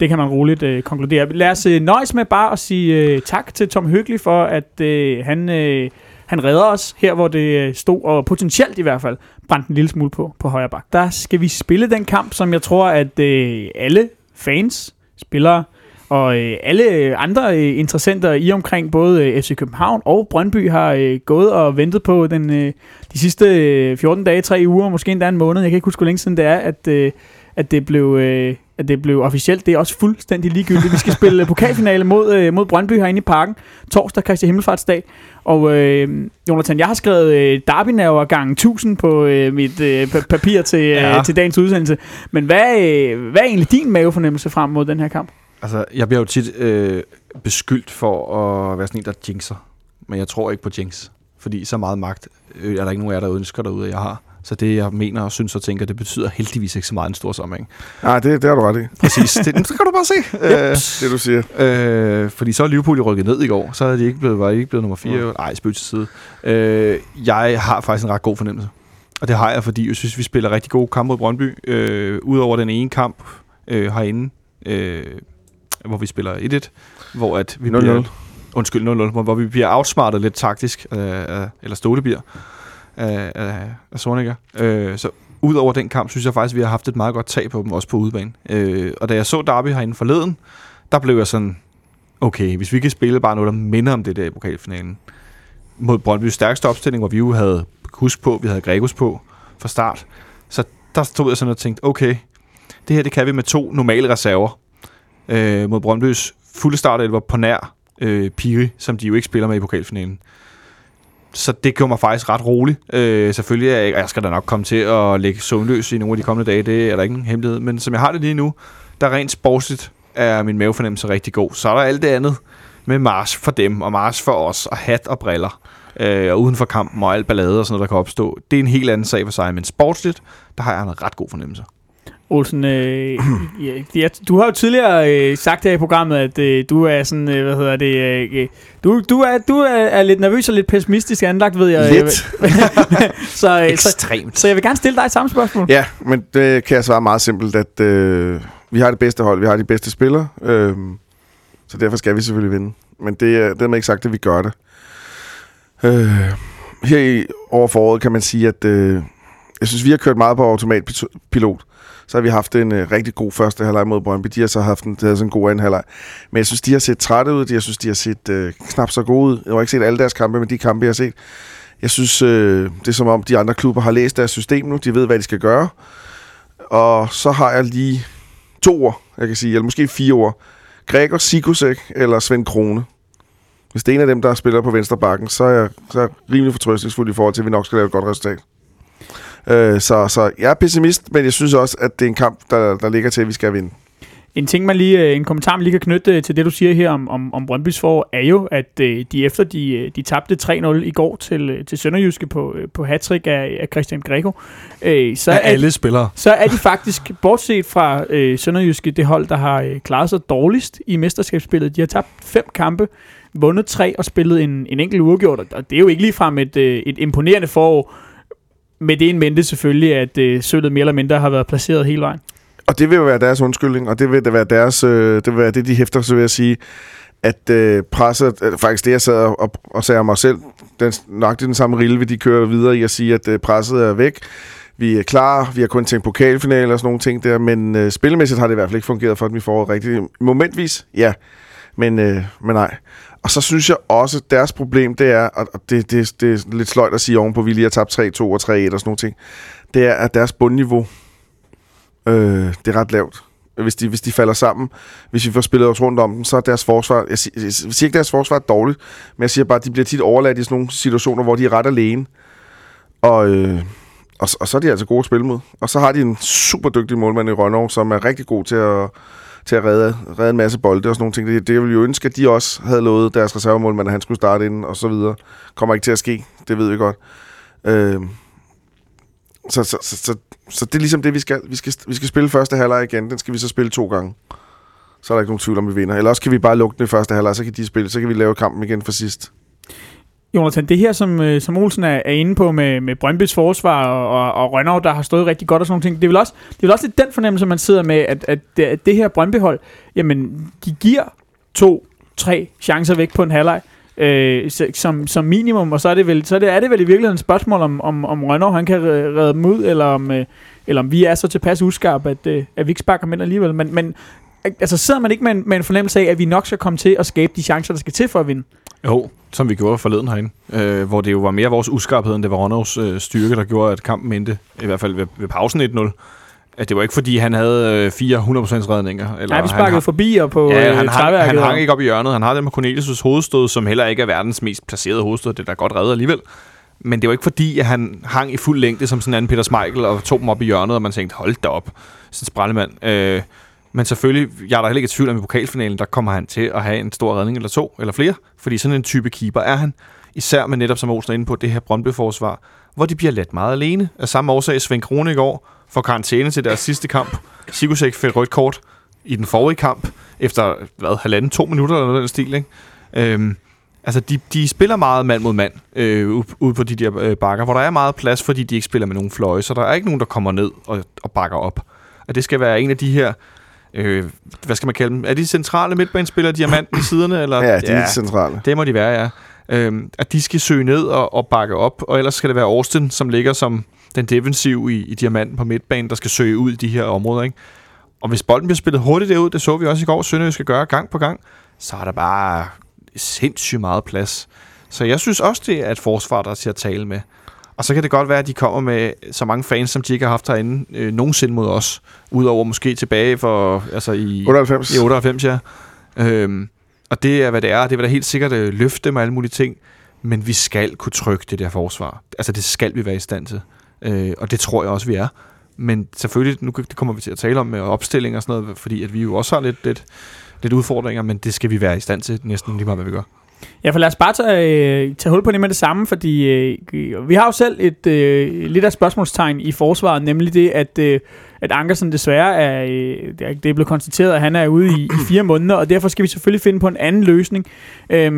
Det kan man roligt øh, konkludere. Lad os øh, nøjes med bare at sige øh, tak til Tom Høgli for, at øh, han, øh, han redder os her, hvor det øh, stod, og potentielt i hvert fald, brændte en lille smule på, på højre bak. Der skal vi spille den kamp, som jeg tror, at øh, alle fans, spillere og øh, alle øh, andre øh, interessenter i omkring både øh, FC København og Brøndby har øh, gået og ventet på den øh, de sidste øh, 14 dage, 3 uger, måske endda en måned. Jeg kan ikke huske, hvor længe siden det er, at, øh, at, det blev, øh, at det blev officielt. Det er også fuldstændig ligegyldigt. Vi skal spille pokalfinale mod, øh, mod Brøndby herinde i parken. Torsdag, Christi Himmelfartsdag. Og øh, Jonathan, jeg har skrevet øh, Darby gange 1000 på øh, mit øh, pa- papir til, øh, Ja. til dagens udsendelse. Men hvad, øh, hvad er egentlig din mavefornemmelse frem mod den her kamp? Altså, jeg bliver jo tit øh, beskyldt for at være sådan en, der jinxer. Men jeg tror ikke på jinx. Fordi så meget magt øh, er der ikke nogen af jer, der ønsker derude, at jeg har. Så det, jeg mener og synes og tænker, det betyder heldigvis ikke så meget en stor sammenhæng. Nej, det, det har du ret i. Præcis. det, så kan du bare se. øh, Det du siger. Øh, fordi så er Liverpool jo rykket ned i går. Så er de ikke blevet, var de ikke blevet nummer 4. Mm. Nej, spøg til side. Øh, jeg har faktisk en ret god fornemmelse. Og det har jeg, fordi jeg synes, vi spiller rigtig gode kampe mod Brøndby. Øh, Udover den ene kamp øh, herinde, øh, hvor vi spiller 1-1, hvor at vi 0-0. bliver... Undskyld, 0-0. Hvor, vi bliver outsmartet lidt taktisk, øh, af- eller Ståle bliver, af, af, af Sorniger. Øh, så Udover den kamp, synes jeg faktisk, vi har haft et meget godt tag på dem, også på udebane. Øh, og da jeg så Derby herinde forleden, der blev jeg sådan, okay, hvis vi kan spille bare noget, der minder om det der i pokalfinalen, mod Brøndby's stærkeste opstilling, hvor vi jo havde husk på, vi havde Gregos på fra start, så der stod jeg sådan og tænkte, okay, det her det kan vi med to normale reserver øh, mod Brøndby's fulde startelver på nær øh, Piri, som de jo ikke spiller med i pokalfinalen. Så det gjorde mig faktisk ret rolig. Øh, selvfølgelig er jeg, jeg skal da nok komme til at lægge søvnløs i nogle af de kommende dage, det er der ikke hemmelighed. Men som jeg har det lige nu, der rent sportsligt er min mavefornemmelse rigtig god. Så er der alt det andet med Mars for dem, og Mars for os, og hat og briller. Øh, og uden for kampen og alt ballade og sådan noget, der kan opstå. Det er en helt anden sag for sig, men sportsligt, der har jeg en ret god fornemmelse. Olsen, øh, ja, ja, du har jo tidligere øh, sagt her i programmet, at øh, du er sådan, øh, hvad hedder det, øh, du, du, er, du er, er lidt nervøs og lidt pessimistisk anlagt, ved jeg. Lidt. så, øh, så, Ekstremt. så jeg vil gerne stille dig et samme spørgsmål. Ja, men det kan jeg svare meget simpelt, at øh, vi har det bedste hold, vi har de bedste spillere, øh, så derfor skal vi selvfølgelig vinde. Men det er dermed ikke sagt, at vi gør det. Øh, her i over foråret kan man sige, at øh, jeg synes, vi har kørt meget på automatpilot. Så har vi haft en øh, rigtig god første halvleg mod Brøndby. De har så haft en, havde sådan en god anden halvleg. Men jeg synes, de har set trætte ud. Jeg synes, de har set øh, knap så gode ud. Jeg har ikke set alle deres kampe, men de kampe, jeg har set. Jeg synes, øh, det er som om, de andre klubber har læst deres system nu. De ved, hvad de skal gøre. Og så har jeg lige to ord, jeg kan sige, eller måske fire ord. Gregor Sikusek eller Svend Krone. Hvis det er en af dem, der spiller på venstre bakken, så er jeg, så er jeg rimelig fortrøstningsfuld i forhold til, at vi nok skal lave et godt resultat. Øh, så, så jeg er pessimist, men jeg synes også, at det er en kamp, der, der ligger til, at vi skal vinde. En ting, man lige, øh, en kommentar, man lige kan knytte øh, til det, du siger her om, om, om Brøndby's for, er jo, at øh, de efter de, de tabte 3-0 i går til, til Sønderjyske på, på hattrick af, af Christian Grego, øh, så, Af er, alle spillere. så er de faktisk, bortset fra øh, Sønderjyske, det hold, der har øh, klaret sig dårligst i mesterskabsspillet. De har tabt fem kampe, vundet tre og spillet en, en enkelt uafgjort, og det er jo ikke ligefrem et, et imponerende forår, med det en mente selvfølgelig, at øh, sølvet mere eller mindre har været placeret hele vejen. Og det vil jo være deres undskyldning, og det vil det være deres, øh, det vil være det, de hæfter så ved at sige, at øh, presset, øh, faktisk det, jeg sad og, og sagde om mig selv, den, nok den samme rille, vil de køre videre i at sige, at øh, presset er væk. Vi er klar, vi har kun tænkt pokalfinale og sådan nogle ting der, men øh, spillemæssigt har det i hvert fald ikke fungeret for dem i foråret rigtigt. Momentvis, ja, men, øh, men nej. Og så synes jeg også, at deres problem, det er, og det, det, det er lidt sløjt at sige ovenpå, at vi lige har tabt 3-2 og 3-1 og sådan nogle ting, det er, at deres bundniveau, øh, det er ret lavt. Hvis de, hvis de falder sammen, hvis vi får spillet os rundt om dem, så er deres forsvar, jeg siger, jeg siger ikke, at deres forsvar er dårligt, men jeg siger bare, at de bliver tit overladt i sådan nogle situationer, hvor de er ret alene. Og, øh, og, og så er de altså gode at spille mod. Og så har de en super dygtig målmand i Rønnerv, som er rigtig god til at, til at redde, redde en masse bolde og sådan nogle ting. Det, det ville jo ønske, at de også havde lovet deres reservemålmand, at han skulle starte inden, og så videre. Kommer ikke til at ske, det ved vi godt. Øh, så, så, så, så, så det er ligesom det, vi skal. Vi skal, vi skal spille første halvleg igen. Den skal vi så spille to gange. Så er der ikke nogen tvivl om, vi vinder. Eller også kan vi bare lukke den i første halvleg, så kan de spille. Så kan vi lave kampen igen for sidst. Jonathan, det her, som, øh, som Olsen er, er inde på med, med Brøndbys forsvar og, og, og Rønnerv, der har stået rigtig godt og sådan nogle ting, det er vel også, det er vel også lidt den fornemmelse, man sidder med, at, at, det, at det her Brøndby-hold, jamen, de giver to, tre chancer væk på en halvleg, øh, som, som minimum, og så er det vel, så er det, er det vel i virkeligheden et spørgsmål, om, om, om Rønnerv, han kan redde dem ud, eller om, øh, eller om vi er så tilpas uskarpe, at, øh, at vi ikke sparker dem ind alligevel. Men, men altså, sidder man ikke med en, med en fornemmelse af, at vi nok skal komme til at skabe de chancer, der skal til for at vinde? Jo, som vi gjorde forleden herinde, øh, hvor det jo var mere vores uskarphed, end det var Ronnovs øh, styrke, der gjorde, at kampen endte, i hvert fald ved, ved pausen 1-0. At det var ikke, fordi han havde øh, fire 100% redninger. Eller Nej, vi han sparkede har- forbi og på Ja, øh, han, hang, han hang ikke op i hjørnet. Han har det med Cornelius' hovedstød, som heller ikke er verdens mest placerede hovedstød. Det er da godt reddet alligevel. Men det var ikke fordi, at han hang i fuld længde som sådan en anden Peter Schmeichel og tog dem op i hjørnet, og man tænkte, hold da op, sådan en sprallemand. Øh, men selvfølgelig, jeg er der heller ikke i tvivl om i pokalfinalen, der kommer han til at have en stor redning eller to, eller flere, fordi sådan en type keeper er han. især med netop, som Olsen er inde på, det her Brøndby-forsvar, hvor de bliver let meget alene. Af samme årsag, Svend Krone i går får karantæne til deres sidste kamp. Sigurdsek fik rødt kort i den forrige kamp, efter hvad, halvanden, to minutter eller noget den stil, ikke? Øhm, altså, de, de spiller meget mand mod mand øh, ude, på de der øh, bakker, hvor der er meget plads, fordi de ikke spiller med nogen fløje, så der er ikke nogen, der kommer ned og, og bakker op. Og det skal være en af de her øh, hvad skal man kalde dem? Er de centrale midtbanespillere, diamanten i siderne? Eller? Ja, de er centrale. Det må de være, ja. Øhm, at de skal søge ned og, og bakke op, og ellers skal det være Austin, som ligger som den defensiv i, i diamanten på midtbanen, der skal søge ud i de her områder, ikke? Og hvis bolden bliver spillet hurtigt derud, det så vi også i går, Sønderjysk skal gøre gang på gang, så er der bare sindssygt meget plads. Så jeg synes også, det er et forsvar, der er til at tale med. Og så kan det godt være, at de kommer med så mange fans, som de ikke har haft herinde øh, nogensinde mod os. Udover måske tilbage for, altså i 98. i 98, ja. Øhm, og det er, hvad det er. Det vil da helt sikkert øh, løfte med alle mulige ting. Men vi skal kunne trykke det der forsvar. Altså, det skal vi være i stand til. Øh, og det tror jeg også, vi er. Men selvfølgelig, nu det kommer vi til at tale om med opstilling og sådan noget, fordi at vi jo også har lidt, lidt, lidt udfordringer, men det skal vi være i stand til næsten lige meget, hvad vi gør. Ja, for lad os bare tage, øh, tage hul på det med det samme, fordi øh, vi har jo selv et øh, lidt af spørgsmålstegn i forsvaret, nemlig det, at, øh, at Ankersen desværre er, øh, det er blevet konstateret, at han er ude i, i fire måneder, og derfor skal vi selvfølgelig finde på en anden løsning, øh,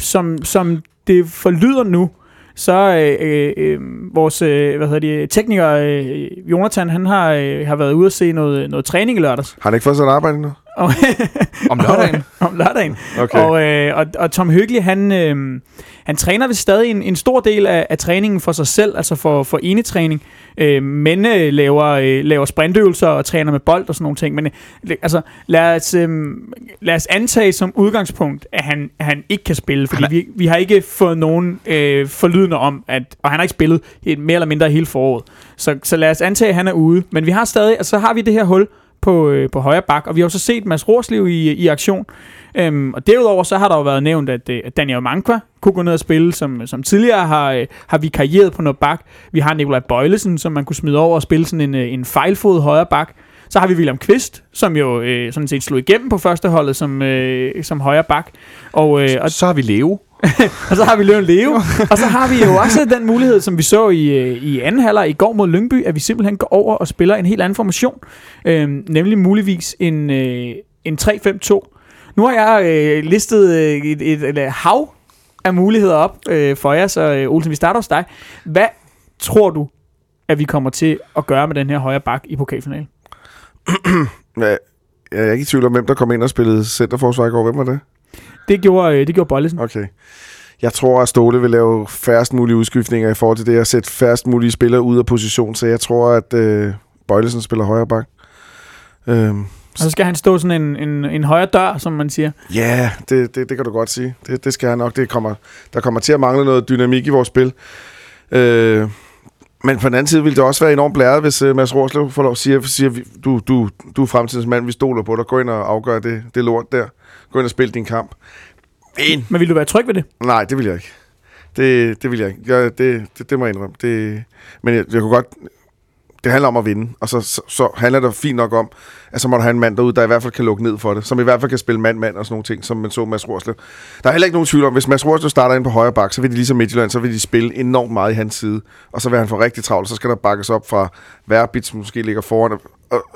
som, som det forlyder nu, så øh, øh, øh, vores øh, hvad hedder det, tekniker øh, Jonathan, han har, øh, har været ude at se noget, noget træning i lørdags. Har han ikke fået sig et arbejde endnu? Og, Om lørdagen. om lørdagen. Okay. Og, øh, og, og Tom Hyggelig, han, øh, han træner vist stadig en, en stor del af, af træningen for sig selv, altså for, for enetræning, øh, men øh, laver, øh, laver sprintøvelser og træner med bold og sådan nogle ting. Men øh, altså, lad os, øh, lad os antage som udgangspunkt, at han, at han ikke kan spille, fordi er- vi, vi har ikke fået nogen øh, forlydende om, at, og han har ikke spillet mere eller mindre hele foråret. Så, så lad os antage, at han er ude. Men vi har stadig, altså, så har vi det her hul på, øh, på højre bak, og vi har jo så set Mads Rorslev i, i aktion. Øhm, og derudover så har der jo været nævnt, at, øh, Daniel Mankwa kunne gå ned og spille, som, som tidligere har, øh, har vi karrieret på noget bak. Vi har Nikolaj Bøjlesen, som man kunne smide over og spille sådan en, øh, en fejlfod højre bak. Så har vi William Kvist, som jo øh, sådan set slog igennem på førsteholdet som, øh, som højre bak. Og, øh, og så har vi Leo. og så har vi Løven Leo. og så har vi jo også den mulighed, som vi så i, øh, i anden halvleg i går mod Lyngby, at vi simpelthen går over og spiller en helt anden formation. Øhm, nemlig muligvis en, øh, en 3-5-2. Nu har jeg øh, listet øh, et, et, et, et hav af muligheder op øh, for jer, så øh, Olsen, vi starter hos dig. Hvad tror du, at vi kommer til at gøre med den her højre bak i pokalfinalen? Ja, jeg er ikke i tvivl om, hvem der kom ind og spillede centerforsvar i går. Hvem var det? Det gjorde, øh, det gjorde Bøjlesen. Okay. Jeg tror, at Ståle vil lave færrest mulige udskiftninger i forhold til det at sætte færrest mulige spillere ud af position, så jeg tror, at øh, Bøjlesen spiller højre bak. Øhm, Og så skal han stå sådan en, en, en højre dør, som man siger. Ja, det, det, det kan du godt sige. Det, det skal jeg nok. Det kommer, der kommer til at mangle noget dynamik i vores spil. Øh, men på den anden side vil det også være enormt blæret, hvis uh, Mads Rorslev får lov at sige, siger, du, du, du er fremtidens mand, vi stoler på dig. Gå ind og afgør det, det lort der. Gå ind og spil din kamp. Men Men vil du være tryg ved det? nej, det vil jeg ikke. Det, det vil jeg ikke. Jeg, det, det, det må jeg indrømme. Det, men jeg, jeg kunne godt... Det handler om at vinde, og så, så, så handler det fint nok om, at så må der have en mand derude, der i hvert fald kan lukke ned for det, som i hvert fald kan spille mand-mand og sådan nogle ting, som man så Mads Rorslev. Der er heller ikke nogen tvivl om, hvis Mads Rorslev starter ind på højre bak, så vil de ligesom Midtjylland, så vil de spille enormt meget i hans side, og så vil han få rigtig travlt, så skal der bakkes op fra Verbit, som måske ligger foran,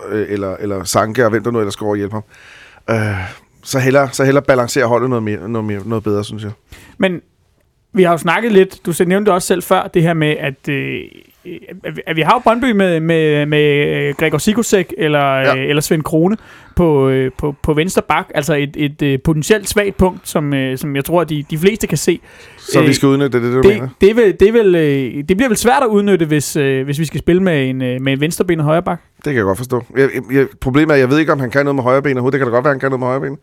øh, eller, eller Sanke, og hvem der nu ellers skal over og hjælpe ham. Øh, så heller, så heller balancere holdet noget, mere, noget, mere, noget bedre, synes jeg. Men vi har jo snakket lidt, du selv nævnte det også selv før, det her med, at, øh, at vi- at vi har jo Brøndby med, med, med Gregor Sigurdsek eller, Ja. ja. eller Svend Krone på, øh, på, på venstre bak, altså et, et øh, potentielt svagt punkt, som, øh, som jeg tror, de, de fleste kan se. Så Øh, vi skal udnytte det, det, er det du mener? Det, vil, det, vil, øh, det bliver vel svært at udnytte, hvis, øh, hvis vi skal spille med en, øh, med en venstrebenet højre bak. Det kan jeg godt forstå. Jeg, jeg, problemet er, at jeg ved ikke, om han kan noget med højre ben overhovedet. Det kan da godt være, at han kan noget med højre ben.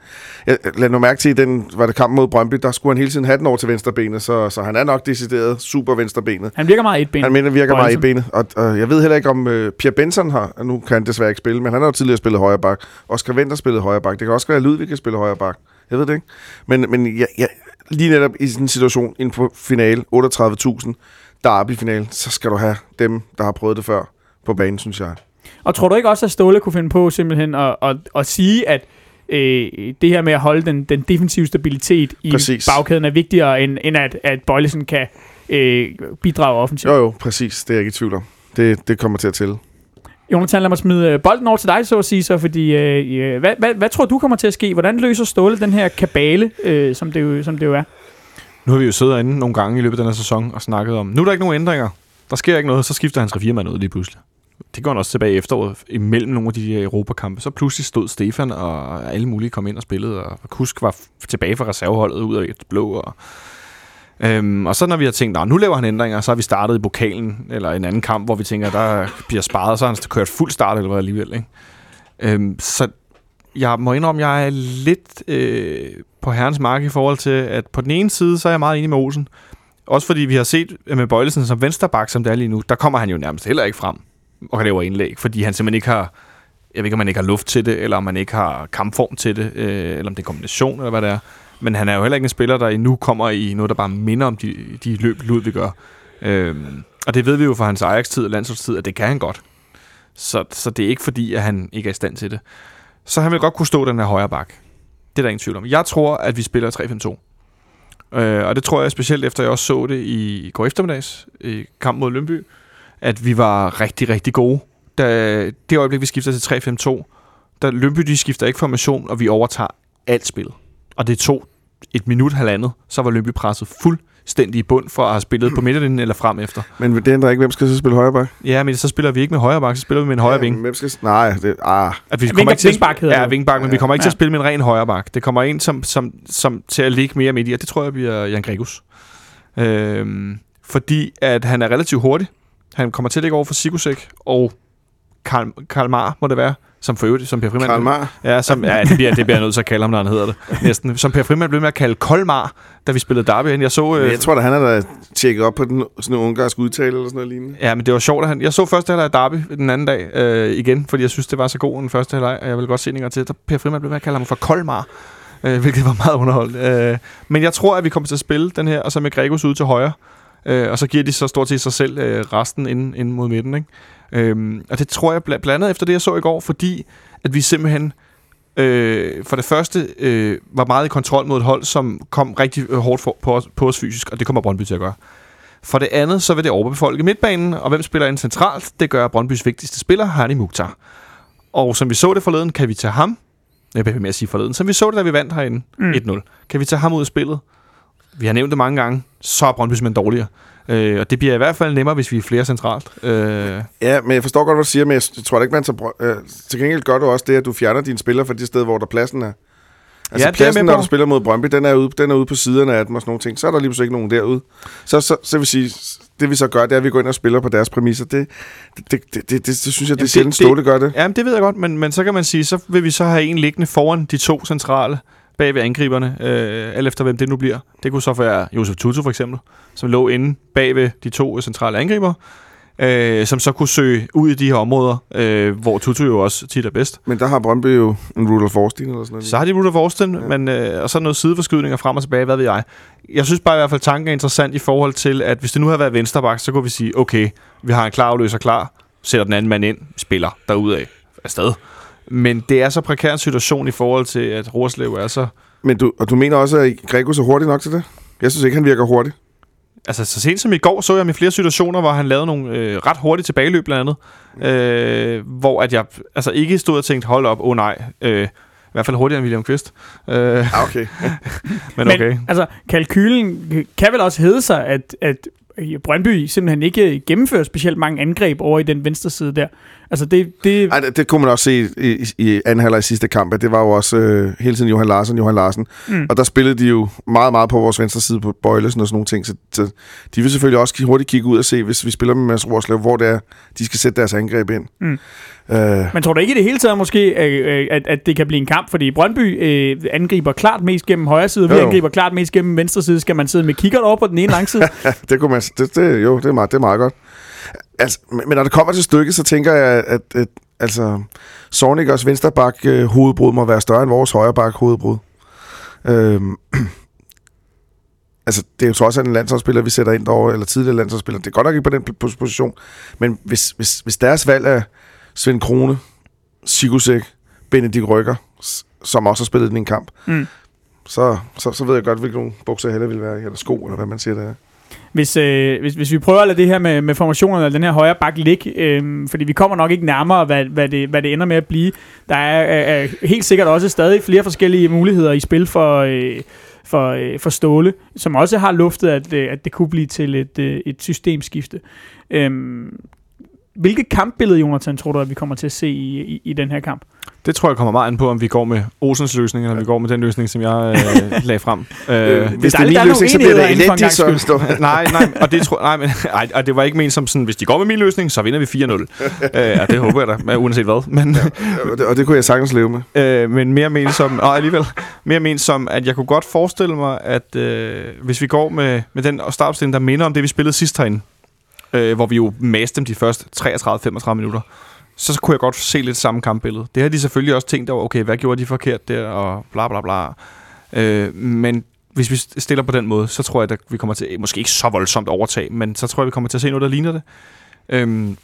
Jeg, lad nu mærke til, at den var det kamp mod Brøndby, der skulle han hele tiden have den over til venstre benet, så, så han er nok decideret super venstre benet. Han virker meget etbenet. Han mener, virker meget i Bøjelsen. benet. Og, og, jeg ved heller ikke, om øh, Pierre Benson har, nu kan han desværre ikke spille, men han har jo tidligere spillet højre bak. Oscar Venter spillede højre bak. Det kan også være, at Ludvig kan spille højre bak. Jeg ved det ikke. Men, men jeg, jeg, lige netop i sådan en situation, inden på finale, 38.000, derby-finale, så skal du have dem, der har prøvet det før på banen, synes jeg. Og tror du ikke også, at Ståle kunne finde på simpelthen at, at, at sige, at øh, det her med at holde den, den defensive stabilitet i Præcis. bagkæden er vigtigere, end, end at, at Bøjlesen kan øh, bidrage offensivt. Jo, jo, præcis. Det er jeg ikke i tvivl om. Det, det kommer til at tælle. Jonathan, lad mig smide øh, bolden over til dig, så at sige, så, fordi øh, øh, hvad, hvad, hvad tror du kommer til at ske? Hvordan løser Ståle den her kabale, øh, som, det jo, som det jo er? Nu har vi jo siddet herinde nogle gange i løbet af den her sæson og snakket om, nu er der ikke nogen ændringer. Der sker ikke noget, så skifter hans revirmand ud lige pludselig. Det går han også tilbage i efteråret, imellem nogle af de her Europakampe. Så pludselig stod Stefan og alle mulige kom ind og spillede, og Kusk var tilbage fra reserveholdet ud af et blå. Og, øhm, og så når vi har tænkt, "Nå, nu laver han ændringer, så har vi startet i pokalen, eller en anden kamp, hvor vi tænker, der bliver sparet, så har han kørt fuld start eller hvad alligevel. Ikke? Øhm, så jeg må indrømme, jeg er lidt øh, på herrens mark i forhold til, at på den ene side, så er jeg meget enig med Olsen. Også fordi vi har set øh, med Bøjlesen som vensterbak, som det er lige nu, der kommer han jo nærmest heller ikke frem og kan lave indlæg, fordi han simpelthen ikke har, jeg ved ikke, om man ikke har luft til det, eller om man ikke har kampform til det, øh, eller om det er kombination, eller hvad det er. Men han er jo heller ikke en spiller, der endnu kommer i noget, der bare minder om de, de løb, Lud vi gør. Øhm, og det ved vi jo fra hans Ajax-tid og landsholdstid, at det kan han godt. Så, så det er ikke fordi, at han ikke er i stand til det. Så han vil godt kunne stå den her højre bak. Det er der ingen tvivl om. Jeg tror, at vi spiller 3-5-2. Øh, og det tror jeg specielt efter, jeg også så det i går eftermiddags i kamp mod Lønby, at vi var rigtig, rigtig gode. Da, det øjeblik, vi skifter til 3-5-2, der Lønby, de skifter ikke formation, og vi overtager alt spillet. Og det tog et minut, halvandet, så var Lønby presset fuldstændig i bund for at have spillet på midterlinjen eller frem efter. Men det ændrer ikke, hvem skal så spille højre bak? Ja, men så spiller vi ikke med højre bak, så spiller vi med en højre ving. Hvem skal... Nej, det... Ah. At vi kommer ikke til at, vingbak hedder ja, vingbak, men vi Ja. kommer ikke til at Ja. spille med en ren højre bak. Det kommer ind som, som, som til at ligge mere midt i, og det tror jeg bliver Jan Gregus. Øhm, fordi at han er relativt hurtig. Han kommer til at ligge over for Sigusek og Karl, Karl Mar, må det være, som for øvrigt, som Per Frimand. Karl Mar. Ja, som, ja det, bliver, det bliver jeg nødt til at kalde ham, når han hedder det. Næsten. Som Per Frimand blev med at kalde Kolmar, da vi spillede Derby. Jeg så, øh, Jeg tror da, han er da tjekket op på den, sådan en ungarsk udtale eller sådan noget lignende. Ja, men det var sjovt, at han... Jeg så første halvleg af Derby den anden dag øh, igen, fordi jeg synes, det var så god den første halvleg, og jeg vil godt se en til. Der Per Frimand blev med at kalde ham for Kolmar, øh, hvilket var meget underholdende. Øh, men jeg tror, at vi kommer til at spille den her, og så med Gregos ud til højre. Øh, og så giver de så stort set sig selv øh, resten ind, ind mod midten. Ikke? Øhm, og det tror jeg bl- blandt andet efter det, jeg så i går, fordi at vi simpelthen øh, for det første øh, var meget i kontrol mod et hold, som kom rigtig øh, hårdt for, på, os, på os fysisk, og det kommer Brøndby til at gøre. For det andet, så vil det overbefolke midtbanen, og hvem spiller ind centralt? Det gør Brøndbys vigtigste spiller, Hani Mukhtar. Og som vi så det forleden, kan vi tage ham, jeg bliver med at sige forleden, som vi så det, da vi vandt herinde mm. 1-0. Kan vi tage ham ud af spillet? Vi har nævnt det mange gange, så er Brøndby simpelthen dårligere. Øh, og det bliver i hvert fald nemmere, hvis vi er flere centralt. Øh, Ja, men jeg forstår godt, hvad du siger, men jeg tror ikke, man tager... brø- Øh, til gengæld gør du også det, at du fjerner dine spillere fra de steder, hvor der pladsen er. Altså Ja, det pladsen, når du spiller mod Brøndby, den er ude, den er ude på siderne af dem og sådan nogle ting. Så er der lige pludselig ikke nogen derude. Så, så, så vil sige, det vi så gør, det er, at vi går ind og spiller på deres præmisser. Det, det, det, det, det, det, det synes jeg, det er sjældent det- Ståle gør det. Jamen, det ved jeg godt, men, men så kan man sige, så vil vi så have en liggende foran de to centrale bag ved angriberne, øh, alt efter hvem det nu bliver. Det kunne så være Josef Tutu for eksempel, som lå inde bag ved de to centrale angriber, øh, som så kunne søge ud i de her områder, øh, hvor Tutu jo også tit er bedst. Men der har Brøndby jo en Rudolf Forsten eller sådan noget. Så har de Rudolf Forsten, Ja. men, øh, og så noget sideforskydninger frem og tilbage, hvad ved jeg. Jeg synes bare i hvert fald, tanken er interessant i forhold til, at hvis det nu havde været vensterbak, så kunne vi sige, okay, vi har en klar afløser klar, sætter den anden mand ind, spiller derudad afsted. Men det er så prekær en situation i forhold til, at Rorslev er så... Men du, og du mener også, at Gregus er hurtig nok til det? Jeg synes ikke, han virker hurtig. Altså, så sent som i går så jeg ham i flere situationer, hvor han lavede nogle øh, ret hurtige tilbageløb blandt andet. Øh, hvor at jeg altså ikke stod og tænkte, hold op, åh oh, nej. Øh, I hvert fald hurtigere end William Kvist. Øh, Ah, okay. men okay. altså, kalkylen kan vel også hedde sig, at, at Brøndby simpelthen ikke gennemfører specielt mange angreb over i den venstre side der. Altså, det... det Ej, det, det kunne man også se i, i, anden halvleg i sidste kamp, at det var jo også øh, hele tiden Johan Larsen, Johan Larsen. Mm. Og der spillede de jo meget, meget på vores venstre side på Bøjlesen og sådan nogle ting. Så, så de vil selvfølgelig også hurtigt kigge ud og se, hvis vi spiller med Mads Rorslev, hvor det er, de skal sætte deres angreb ind. Mm. Øh, man tror da ikke i det hele taget måske, øh, at, at det kan blive en kamp, fordi Brøndby øh, angriber klart mest gennem højre side, vi Jo, jo. angriber klart mest gennem venstre side. Skal man sidde med kikkert over på den ene lang side? det kunne man, det, det, jo, det er, meget, det er meget godt. Altså, men når det kommer til stykket, så tænker jeg, at, at altså, Sornikers vensterbak øh, hovedbrud må være større end vores højrebak hovedbrud. Øhm, altså, det er jo trods alt en landsholdsspiller, vi sætter ind derovre, eller tidligere landsholdsspiller. Det er godt nok ikke på den pos- position, men hvis, hvis, hvis deres valg er Svend Krone, Sigusek, Benedikt Rykker, som også har spillet den i en kamp, Mm. så, så, så ved jeg godt, hvilke nogle bukser jeg hellere vil være i, eller sko, eller hvad man siger der. Hvis, øh, hvis, hvis vi prøver at lade det her med, med formationerne, eller den her højre bak ligge, øh, fordi vi kommer nok ikke nærmere, hvad, hvad, det, hvad det ender med at blive. Der er, er, helt sikkert også stadig flere forskellige muligheder i spil for, øh, for, øh, for Ståle, som også har luftet, at, øh, at det kunne blive til et, øh, et systemskifte. Øh, hvilket kampbillede, Jonathan, tror du, at vi kommer til at se i, i, i den her kamp? Det tror jeg kommer meget an på, om vi går med Olsens løsning, eller om vi går med den løsning, som jeg øh, lagde frem. Øh, Hvis det dejligt, der er er min løsning, så bliver det elendigt, gangs så nej, nej, og det tror nej, men, nej, og det var ikke ment som sådan, hvis de går med min løsning, så vinder vi 4-0. øh, ja, det håber jeg da, men uanset hvad. Men, og, det, og det kunne jeg sagtens leve med. øh, men mere ment som, og alligevel, mere ment som, at jeg kunne godt forestille mig, at øh, hvis vi går med, med den startopstilling, der minder om det, vi spillede sidst herinde, øh, hvor vi jo maste dem de første 33-35 minutter, så kunne jeg godt se lidt samme kampbillede. Det har de selvfølgelig også tænkt over, okay, hvad gjorde de forkert der, og bla bla bla. Øh, men hvis vi stiller på den måde, så tror jeg, at vi kommer til, måske ikke så voldsomt overtag, men så tror jeg, vi kommer til at se noget, der ligner det. Øhm,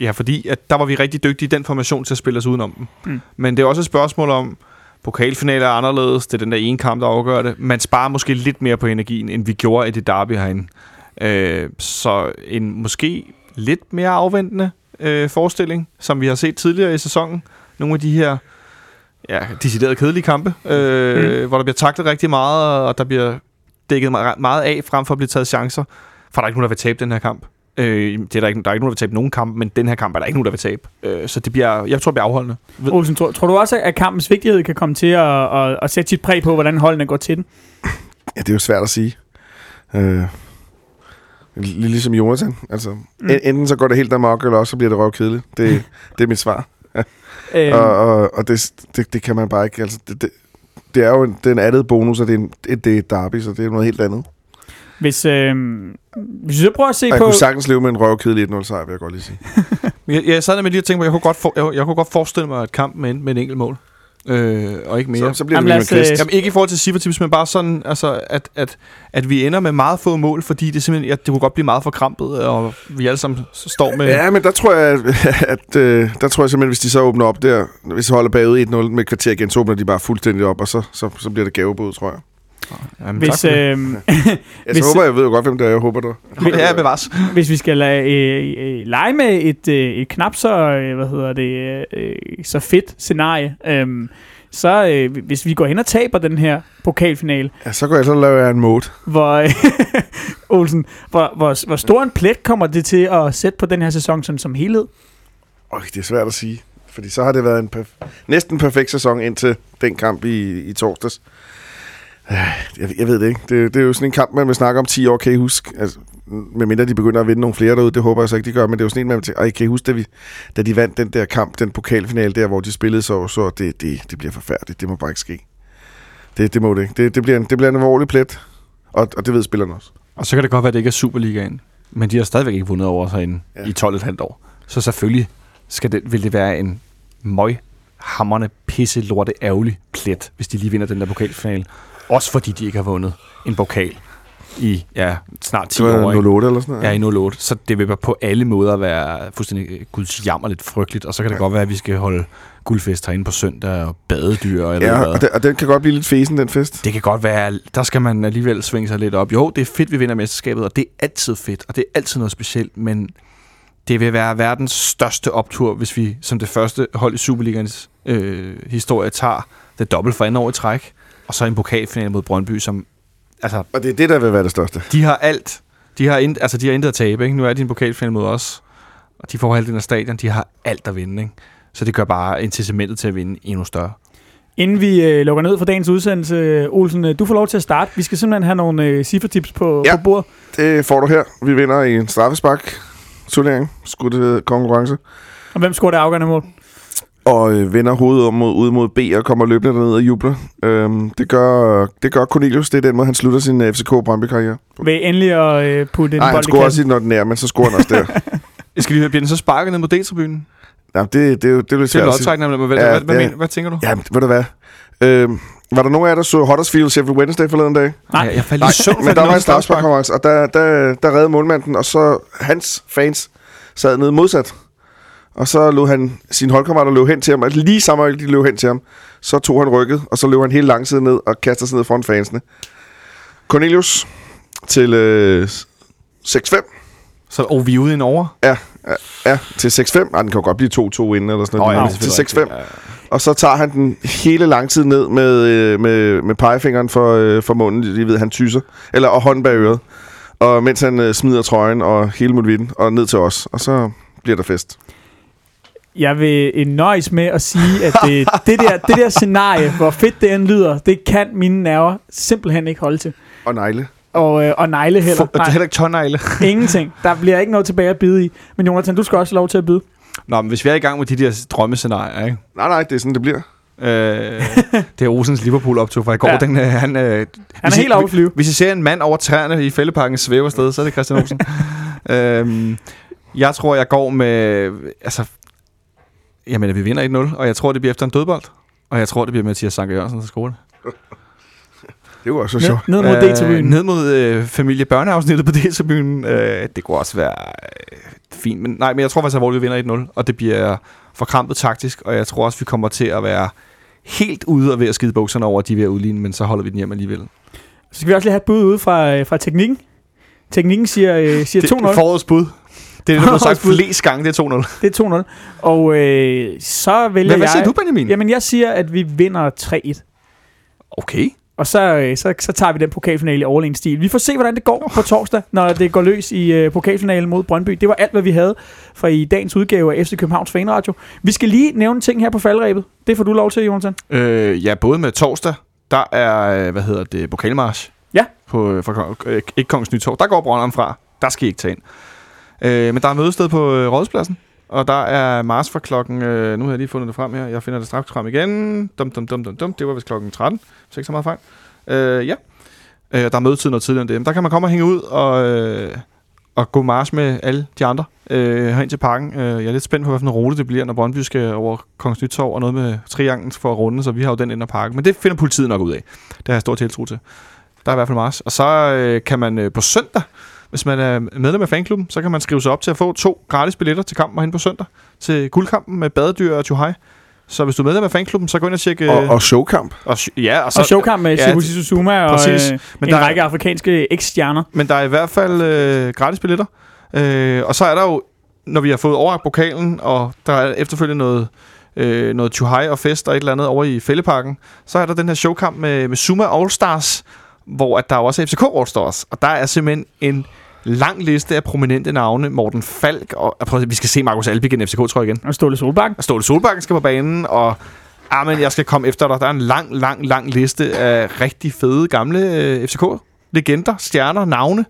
ja, fordi at der var vi rigtig dygtige i den formation til at spille os udenom dem. Mm. Men det er også et spørgsmål om, pokalfinaler er anderledes, det er den der ene kamp, der afgør det. Man sparer måske lidt mere på energien, end vi gjorde i det derby herinde. Øh, så en måske lidt mere afventende øh, forestilling, som vi har set tidligere i sæsonen. Nogle af de her ja, deciderede kedelige kampe, øh, mm. hvor der bliver taklet rigtig meget, og der bliver dækket me- meget af, frem for at blive taget chancer. For der er ikke nogen, der vil tabe den her kamp. Øh, det er der, ikke, der er ikke nogen, der vil tabe nogen kamp, men den her kamp er der ikke nogen, der vil tabe. Øh, så det bliver, jeg tror, det bliver afholdende. Olsen, tror, tror du også, at kampens vigtighed kan komme til at, at, at sætte sit præg på, hvordan holdene går til den? Ja, det er jo svært at sige. Øh, ligesom Jonathan. Altså, Mm. mm. Enten så går det helt amok, eller også så bliver det røvkedeligt. Det, det er mit svar. Øhm, Og, og, og det, det, det kan man bare ikke. Altså, det, det, det er jo en, det er en andet bonus, og det er, en, det, det er et derby, så det er noget helt andet. hvis, øh, hvis vi så prøver at se jeg på... kunne sagtens leve med en røvkedelig 1-0 sejr, vil jeg godt lige sige. Jeg, jeg sad med lige og tænkte jeg kunne godt, for, jeg, jeg kunne godt forestille mig et kamp med, en- med en enkelt mål. Øh, og ikke mere. Så, så bliver Jamen, det os, med øh, kvist. Jamen ikke i forhold til Sivertips, men bare sådan, altså, at, at, at vi ender med meget få mål, fordi det simpelthen, ja, det kunne godt blive meget for krampet, og vi alle sammen står med... Ja, men der tror jeg, at, at øh, der tror jeg simpelthen, hvis de så åbner op der, hvis de holder bagud 1-0 med kvarter igen, så åbner de bare fuldstændig op, og så, så, så bliver det gavebud, tror jeg. Jamen, Hvis, det. øh, Jeg Hvis- håber, jeg ved jo godt, hvem det er. Jeg håber, du. ja, bevares. hvis vi skal lade, øh, øh, lege med et, øh, et knap så, øh, hvad hedder det, øh, så fedt scenarie, øh, så øh, hvis vi går hen og taber den her pokalfinale, Ja, så går jeg så lave en mode. hvor, øh, Olsen, hvor, hvor, hvor stor en plet kommer det til at sætte på den her sæson sådan, som helhed? Øj, det er svært at sige. Fordi så har det været en perf- næsten perfekt sæson indtil den kamp i, i torsdags. Jeg, jeg ved det ikke. Det, det er jo sådan en kamp, man vil snakke om 10 år, kan I huske? Altså, medmindre de begynder at vinde nogle flere derude, det håber jeg så ikke, de gør, men det er jo sådan en, man vil tænke, "Ej, kan I huske, da, vi, da de vandt den der kamp, den pokalfinale der, hvor de spillede så, så det, det, det bliver forfærdeligt. Det må bare ikke ske. Det, det må det ikke. Det, det, bliver en, det bliver en alvorlig plet, og, og det ved spillerne også. Og så kan det godt være, at det ikke er Superligaen, men de har stadigvæk ikke vundet over sig inden ja. i 12,5 år. Så selvfølgelig skal det, vil det være en møg hammerne pisse lorte ærgerlig plet, hvis de lige vinder den der pokalfinale. Også fordi de ikke har vundet en pokal i ja, snart 10 Det år. ikke? 08 eller sådan noget. Ja, i 08. Så det vil på alle måder være fuldstændig gudsjammerligt frygteligt. Og så kan det Ja. godt være, at vi skal holde guldfest herinde på søndag og badedyr ved Ja, og, det, og den kan godt blive lidt fesen, den fest. Det kan godt være, der skal man alligevel svinge sig lidt op. Jo, det er fedt, vi vinder mesterskabet, og det er altid fedt, og det er altid noget specielt, men det vil være verdens største optur, hvis vi som det første hold i Superligans øh, historie tager det dobbelt for andet år i træk, og så en pokalfinale mod Brøndby, som altså, Og det er det, der vil være det største. de har alt. De har, ind, altså, de har intet at tabe. Ikke? Nu er de en pokalfinale mod os, og de får halvdelen af stadion. De har alt at vinde. Ikke? Så det gør bare incitamentet til at vinde endnu større. Inden vi øh, lukker ned for dagens udsendelse, øh, Olsen, øh, du får lov til at starte. Vi skal simpelthen have nogle øh, cifretips på, Ja. på bordet. Det får du her. Vi vinder i en straffespark turnering, skudt konkurrence, Og hvem scorer det afgørende mål? Og øh, vender hovedet om mod, ud mod B og kommer løbende derned og jubler. Øhm, det, gør, det gør Cornelius. Det er den måde, han slutter sin øh, FCK Brøndby-karriere. Ved endelig at øh, putte en Nej, han bold i scorer også i den ordinære, men så scorer han også der. Jeg skal lige høre, bliver den så sparket ned mod D-tribunen? Jamen, det, det, er jo- det er jo lidt svært at sige. lodtrækning, hvad, Ja, hvad, hvad, ja. hvad tænker du? Ja, ved du hvad? Øhm, var der nogen af jer, der så Huddersfield Sheffield Wednesday forleden dag? Nej. jeg, faldt Nej, lige i søvn, men der var en straffesparkkonkurrence, og der, der, der reddede målmanden, og så hans fans sad nede modsat. Og så lå han sin holdkammerater løb hen til ham, og lige samme øjeblik, de løb hen til ham, så tog han rykket, og så løb han hele langsiden ned og kastede sig ned foran fansene. Cornelius til øh, 6-5. Så og vi er ude en over. Ja, ja, ja til 6-5. Ej, den kan jo godt blive 2-2 inden, eller sådan noget. Åh, ja, til selvfølgelig 6-5. rigtigt. Og så tager han den hele lang tid ned med, øh, med, med pegefingeren for, øh, for munden. I ved, han tyser. Eller og hånden bag øret. Og mens han øh, smider trøjen og hele muligheden og ned til os. Og så bliver der fest. Jeg vil nøjes med at sige, at det, det, der, det der scenarie, hvor fedt det end lyder, det kan mine nerver simpelthen ikke holde til. Og negle. Og, øh, og negle heller. For, det er heller ikke tårnegle. Ingenting. Der bliver ikke noget tilbage at bide i. Men Jonathan, du skal også have lov til at bide. Nå, men hvis vi er i gang med de der drømmescenarier, ikke? Nej, nej, det er sådan, det bliver. Øh, det er Rosens Liverpool optog fra i går. Ja. Den, øh, han, øh, Han er helt oppe flyve. Hvis I ser en mand over træerne i fældeparken svæve afsted, så er det Christian Olsen. øhm, jeg tror, jeg går med... Altså, jamen, vi vinder 1-0, og jeg tror, det bliver efter en dødbold. Og jeg tror, det bliver Mathias Sanker Jørgensen, der scorer det. Det var så Ned, sjovt. ned mod D-tribunen. ned mod øh, familie børneafsnittet på D-tribunen. Øh, det kunne også være øh, fint. Men, nej, men jeg tror faktisk, at vi vinder 1-0, og det bliver forkrampet taktisk, og jeg tror også, vi kommer til at være helt ude og ved at skide bukserne over, at de er ved at udligne, men så holder vi den hjem alligevel. Så skal vi også lige have et bud ude fra, øh, fra teknikken. Teknikken siger, øh, siger 2-0. Det er forårets bud. Det er det, er blevet sagt flest gange, det er 2-0. Det er 2-0. Og øh, så vælger Hvad, hvad jeg... siger du, Benjamin? Jamen, jeg siger, at vi vinder 3-1. Okay. Og så, øh, så, så tager vi den pokalfinale i overlegen stil. Vi får se, hvordan det går på torsdag, når det går løs i øh, pokalfinalen mod Brøndby. Det var alt, hvad vi havde fra i dagens udgave af FC Københavns Fanradio. Vi skal lige nævne en ting her på faldrebet. Det får du lov til, Jonathan. Øh, ja, både med torsdag, der er, øh, hvad hedder det, pokalmarsch. Ja. På, øh, for, øh, ikke Kongens Nytorv. Der går Brønderen fra. Der skal I ikke tage ind. Øh, men der er mødested på øh, Rådspladsen, Og der er Mars fra klokken... Øh, nu har jeg lige fundet det frem her. Jeg finder det straks frem igen. Dum, dum, dum, dum, dum. Det var vist klokken 13. Så ikke så meget fejl. Øh, ja. Øh, der er mødetid noget tidligere end det. Men der kan man komme og hænge ud og, øh, og gå Mars med alle de andre øh, herind til parken. Øh, jeg er lidt spændt på, hvilken rute det bliver, når Brøndby skal over Kongens Nytorv og noget med trianglen for at runde, så vi har jo den ind af parken. Men det finder politiet nok ud af. Det har jeg stor tiltro til. Der er i hvert fald Mars. Og så øh, kan man øh, på søndag, hvis man er medlem af fanklubben, så kan man skrive sig op til at få to gratis billetter til kampen hen på søndag. Til guldkampen med badedyr og Tjuhai. Så hvis du er medlem af fanklubben, så gå ind og tjek... Øh, Og, og showkamp. og, ja, og, Så, og showkamp med ja, ja, Sibu Zuma og præcis. øh, Men en der er- række afrikanske eks-stjerner. Men der er i hvert fald øh, gratis billetter. Øh, og så er der jo, når vi har fået overragt pokalen, og der er efterfølgende noget, øh, noget Chuhai og fest og et eller andet over i Fælleparken, så er der den her showkamp med, med Zuma All-Stars, hvor at der er også er FCK All-Stars. Og der er simpelthen en lang liste af prominente navne. Morten Falk, og prøv, vi skal se Markus Albi igen, FCK, tror jeg igen. Og Ståle Solbakken. Og Ståle Solbakken skal på banen, og ah, men jeg skal komme efter dig. Der er en lang, lang, lang liste af rigtig fede gamle øh, FCK-legender, stjerner, navne.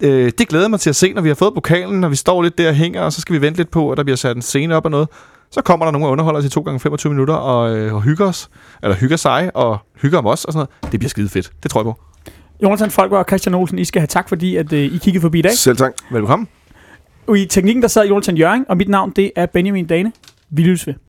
Øh, det glæder jeg mig til at se, når vi har fået pokalen, når vi står lidt der og hænger, og så skal vi vente lidt på, at der bliver sat en scene op og noget. Så kommer der nogen og underholder os i 2 gange 25 minutter og, øh, og hygger os, eller hygger sig og hygger om os og sådan noget. Det bliver skide fedt. Det tror jeg på. Jonathan Folker og Christian Olsen, I skal have tak, fordi at, øh, I kiggede forbi i dag. Selv tak. Velkommen. Og i teknikken, der sad Jonathan Jørgen, og mit navn, det er Benjamin Dane. Vi lyttes ved.